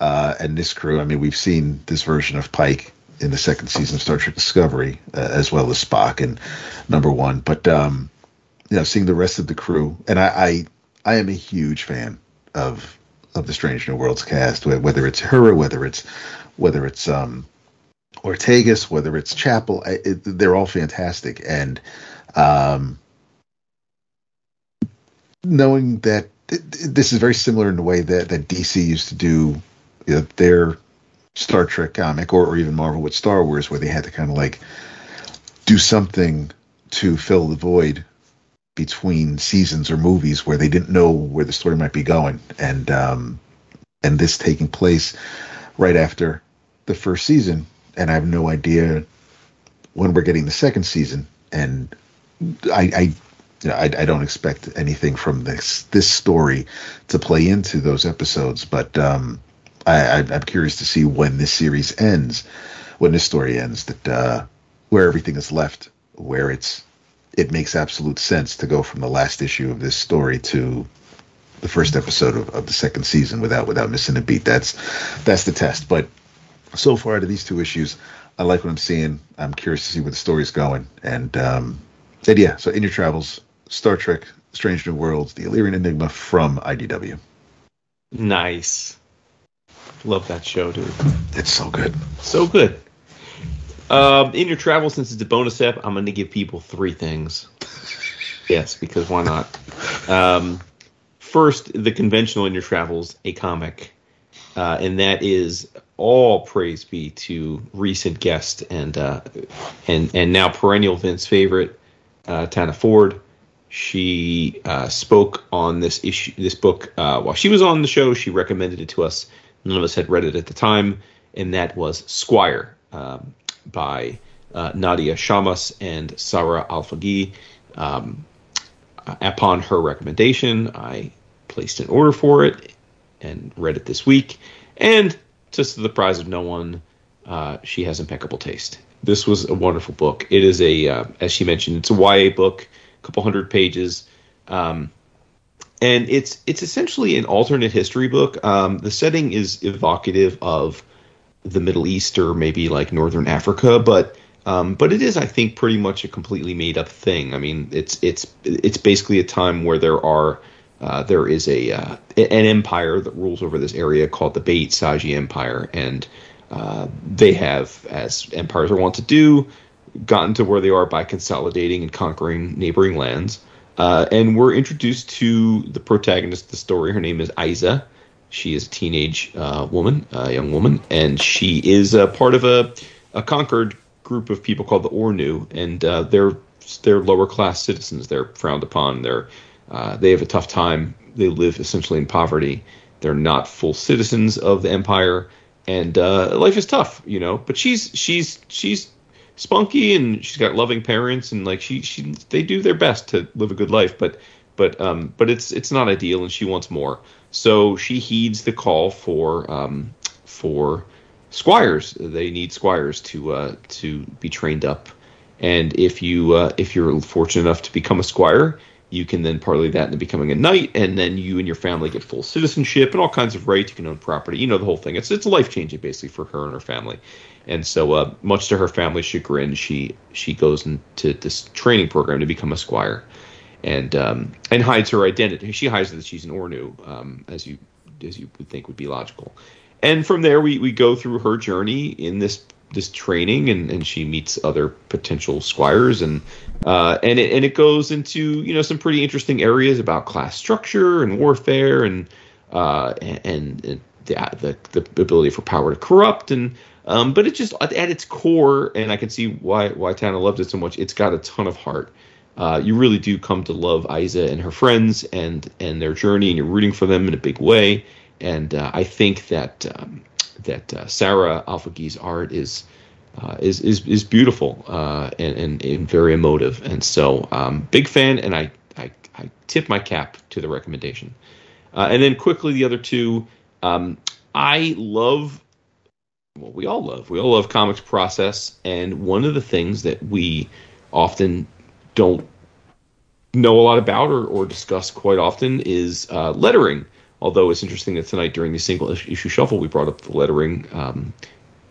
Speaker 3: uh, and this crew. I mean, we've seen this version of Pike in the second season of Star Trek Discovery, uh, as well as Spock and Number One. But um, you know, seeing the rest of the crew, and I, I, I am a huge fan of of the Strange New Worlds cast, whether it's her, whether it's whether it's um, Ortegas, whether it's Chapel, it, they're all fantastic. And um, knowing that this is very similar in the way that, that DC used to do you know, their Star Trek comic, or, or even Marvel with Star Wars, where they had to kind of like do something to fill the void between seasons or movies where they didn't know where the story might be going, and um, and this taking place right after the first season, and I have no idea when we're getting the second season, and I, I you know, I, I, don't expect anything from this this story to play into those episodes, but um, I, am curious to see when this series ends, when this story ends, that uh, where everything is left, where it's it makes absolute sense to go from the last issue of this story to the first episode of, of the second season without without missing a beat. That's that's the test. But so far to these two issues, I like what I'm seeing. I'm curious to see where the story's going. And um, and yeah, so in your travels, Star Trek, Strange New Worlds, the Illyrian Enigma from IDW.
Speaker 4: Nice. Love that show, dude.
Speaker 3: It's so good.
Speaker 4: So good. Um, in your travel, since it's a bonus app, I'm going to give people three things. (laughs) yes, because why not? Um, first, the conventional in your travels, a comic, uh, and that is all praise be to recent guest and uh, and and now perennial Vince favorite, uh, Tana Ford. She uh, spoke on this issue, this book uh, while she was on the show. She recommended it to us. None of us had read it at the time, and that was Squire. Um, by uh, Nadia Shammas and Sara Alfageeh. Um, upon her recommendation, I placed an order for it and read it this week. And to the surprise of no one, uh, she has impeccable taste. This was a wonderful book. It is a, uh, as she mentioned, it's a YA book, couple hundred pages. Um, and it's it's essentially an alternate history book. Um, the setting is evocative of the Middle East or maybe like Northern Africa, but um, but it is, I think, pretty much a completely made up thing. I mean, it's it's it's basically a time where there are uh, there is a uh, an empire that rules over this area called the Bayt-Saji Empire, and uh, they have, as empires are wont to do, gotten to where they are by consolidating and conquering neighboring lands. Uh, and we're introduced to the protagonist of the story. Her name is Isa, she is a teenage uh, woman, a young woman, and she is a part of a, a conquered group of people called the Ornu, and uh, they're they're lower class citizens. They're frowned upon. They're uh, they have a tough time. They live essentially in poverty. They're not full citizens of the empire, and uh, life is tough, you know. But she's she's she's spunky and she's got loving parents and like she she they do their best to live a good life, but but um but it's it's not ideal and she wants more. So she heeds the call for um, for squires. They need squires to uh, to be trained up. And if you uh, if you're fortunate enough to become a squire, you can then parlay that into becoming a knight, and then you and your family get full citizenship and all kinds of rights. You can own property. You know the whole thing. It's it's life changing basically for her and her family. And so, uh, much to her family's chagrin, she she goes into this training program to become a squire and um, and hides her identity. She hides that she's an Ornu, um, as you as you would think would be logical. And from there, we, we go through her journey in this this training, and, and she meets other potential squires, and uh, and it and it goes into you know some pretty interesting areas about class structure and warfare, and uh, and, and the, the the ability for power to corrupt, and um, but it just at, its core, and I can see why why Tana loved it so much. It's got a ton of heart uh, you really do come to love Isa and her friends and and their journey, and you're rooting for them in a big way. And uh, I think that um, that uh, Sara Alfageeh's art is. Uh, is, is is beautiful uh, and, and, and very emotive, and so um, big fan, and I, I, I tip my cap to the recommendation. Uh, and then quickly, the other two, um, I love well, we all love. We all love comics process, and one of the things that we often don't know a lot about or, or discuss quite often is uh, lettering Although it's interesting that tonight during the single issue shuffle, we brought up the lettering um,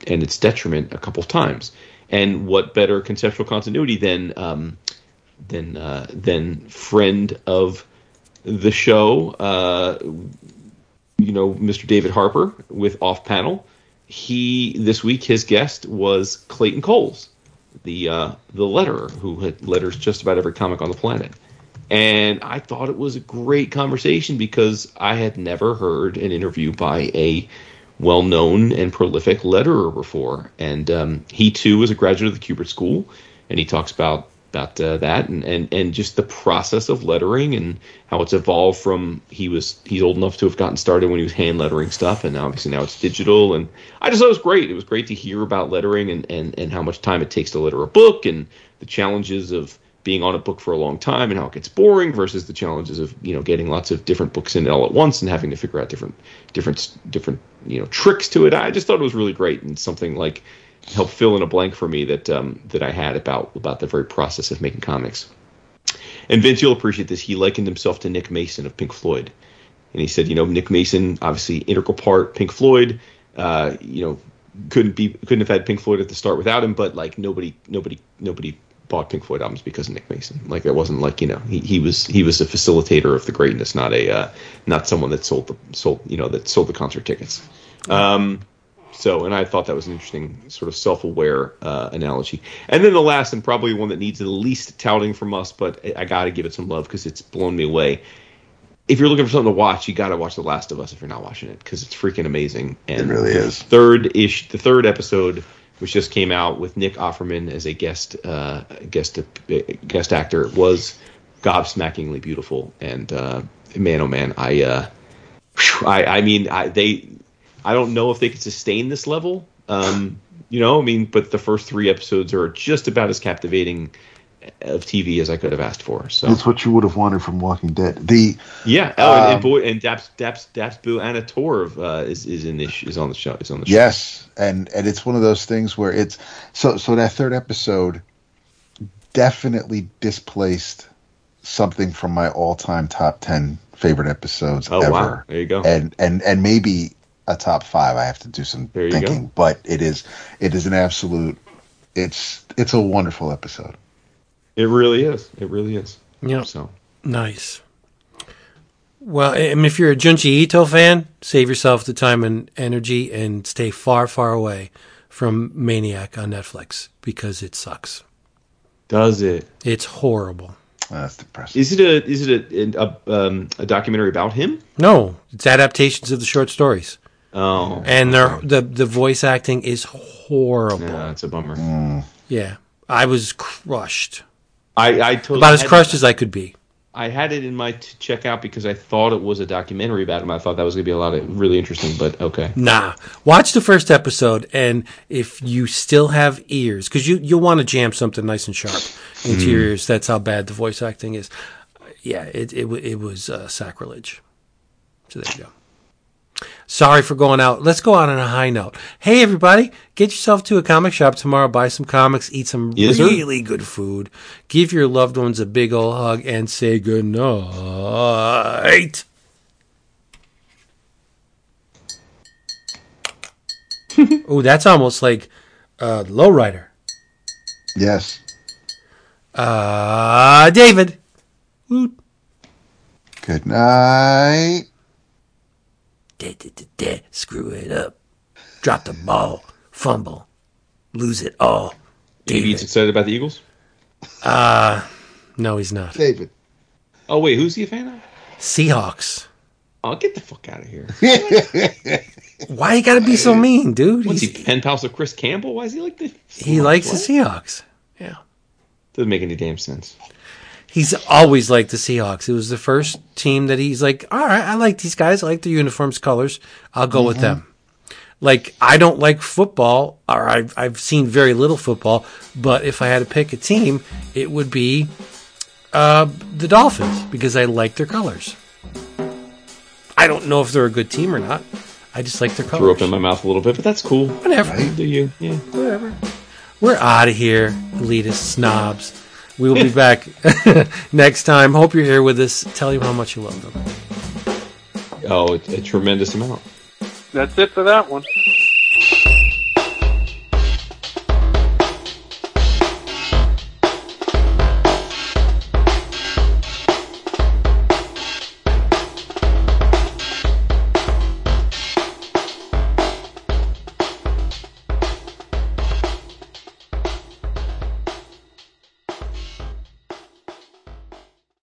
Speaker 4: and its detriment a couple of times. And what better conceptual continuity than um, than uh, than friend of the show, uh, you know, Mr. David Harper with Off Panel. He this week his guest was Clayton Cowles, the uh, the letterer who had letters just about every comic on the planet. And I thought it was a great conversation because I had never heard an interview by a well known and prolific letterer before. And um, he too was a graduate of the Kubert School, and he talks about about uh, that and, and and just the process of lettering and how it's evolved from he was he's old enough to have gotten started when he was hand lettering stuff and obviously now it's digital and I just thought it was great. It was great to hear about lettering and, and, and how much time it takes to letter a book and the challenges of being on a book for a long time and how it gets boring versus the challenges of you know getting lots of different books in it all at once and having to figure out different different different you know tricks to it. I just thought it was really great and something like helped fill in a blank for me that um, that I had about about the very process of making comics. And Vince, you'll appreciate this. He likened himself to Nick Mason of Pink Floyd, and he said, you know, Nick Mason, obviously integral part Pink Floyd. Uh, you know, couldn't be couldn't have had Pink Floyd at the start without him, but like nobody nobody nobody bought Pink Floyd albums because of Nick Mason. Like it wasn't like you know he, he was he was a facilitator of the greatness, not a uh, not someone that sold the sold you know that sold the concert tickets. Um, so, and I thought that was an interesting sort of self-aware uh, analogy. And then the last, and probably one that needs the least touting from us, but I, I got to give it some love because it's blown me away. If you're looking for something to watch, you got to watch The Last of Us if you're not watching it because it's freaking amazing. And
Speaker 3: It really is.
Speaker 4: Third ish, the third episode, which just came out with Nick Offerman as a guest uh, guest guest actor, was gobsmackingly beautiful. And uh, man, oh man, I. Uh, I, I mean, I, they, I don't know if they could sustain this level. Um, you know, I mean, but the first three episodes are just about as captivating of TV as I could have asked for. So
Speaker 3: It's what you would have wanted from Walking Dead. The
Speaker 4: yeah, oh, and, and
Speaker 3: Um,
Speaker 4: boy, and Daps Daps Daps Boo Anna Torv uh, is is in this is on the show is on the show.
Speaker 3: yes, and and it's one of those things where it's so so that third episode definitely displaced something from my all-time top 10 favorite episodes
Speaker 4: Oh
Speaker 3: ever.
Speaker 4: wow, there you go.
Speaker 3: and and and maybe a top five. I have to do some thinking,
Speaker 4: go.
Speaker 3: but it is it is an absolute. It's it's a wonderful episode.
Speaker 4: It really is. It really is.
Speaker 2: Yep.
Speaker 4: So
Speaker 2: Nice. Well, I mean, if you're a Junji Ito fan, save yourself the time and energy and stay far, far away from Maniac on Netflix because it sucks.
Speaker 4: does it?
Speaker 2: It's horrible.
Speaker 3: That's depressing.
Speaker 4: Is it a is it a a, um, a documentary about him?
Speaker 2: No, it's adaptations of the short stories,
Speaker 4: Oh,
Speaker 2: and they're, the the voice acting is horrible.
Speaker 4: yeah, it's a bummer.
Speaker 3: Mm.
Speaker 2: Yeah, I was crushed,
Speaker 4: I I totally
Speaker 2: about as crushed as I could be.
Speaker 4: I had it in my to check out because I thought it was a documentary about him. I thought that was going to be a lot of really interesting, but okay.
Speaker 2: Nah, watch the first episode, and if you still have ears, because you you'll want to jam something nice and sharp into your ears. That's how bad the voice acting is. Yeah, it it it was uh, sacrilege. So there you go. Sorry for going out. Let's go out on a high note. Hey, everybody, get yourself to a comic shop tomorrow. Buy some comics, eat some
Speaker 4: Yes, sir.
Speaker 2: really good food, give your loved ones a big old hug, and say good night. (laughs) oh, that's almost like uh, Lowrider.
Speaker 3: Yes.
Speaker 2: Uh, David. Woot.
Speaker 3: Good night.
Speaker 2: Da, da, da, da. Screw it up. Drop the ball. Fumble. Lose it all.
Speaker 4: David's excited about the Eagles.
Speaker 2: Uh, no, he's not.
Speaker 3: David.
Speaker 4: Oh wait, who's he a fan of?
Speaker 2: Seahawks.
Speaker 4: Oh, get the fuck out of here! (laughs)
Speaker 2: Why you gotta be so mean, dude?
Speaker 4: What's he
Speaker 2: He's-
Speaker 4: pen pals with Chris Campbell? Why is he like the?
Speaker 2: he likes
Speaker 4: What?
Speaker 2: the Seahawks. Yeah.
Speaker 4: Doesn't make any damn sense.
Speaker 2: He's always liked the Seahawks. It was the first team that he's like, all right, I like these guys. I like their uniforms, colors. I'll go with them. Like, I don't like football, or I've, I've seen very little football, but if I had to pick a team, it would be uh, the Dolphins because I like their colors. I don't know if they're a good team or not. I just like their colors.
Speaker 4: Threw
Speaker 2: colors.
Speaker 4: up in my mouth a little bit, but that's cool.
Speaker 2: Whatever.
Speaker 4: Do you? Yeah.
Speaker 2: Whatever. We're out of here, elitist snobs. We will be back (laughs) next time. Hope you're here with us. Tell you how much you love them.
Speaker 4: Oh, a, a tremendous amount.
Speaker 1: That's it for that one.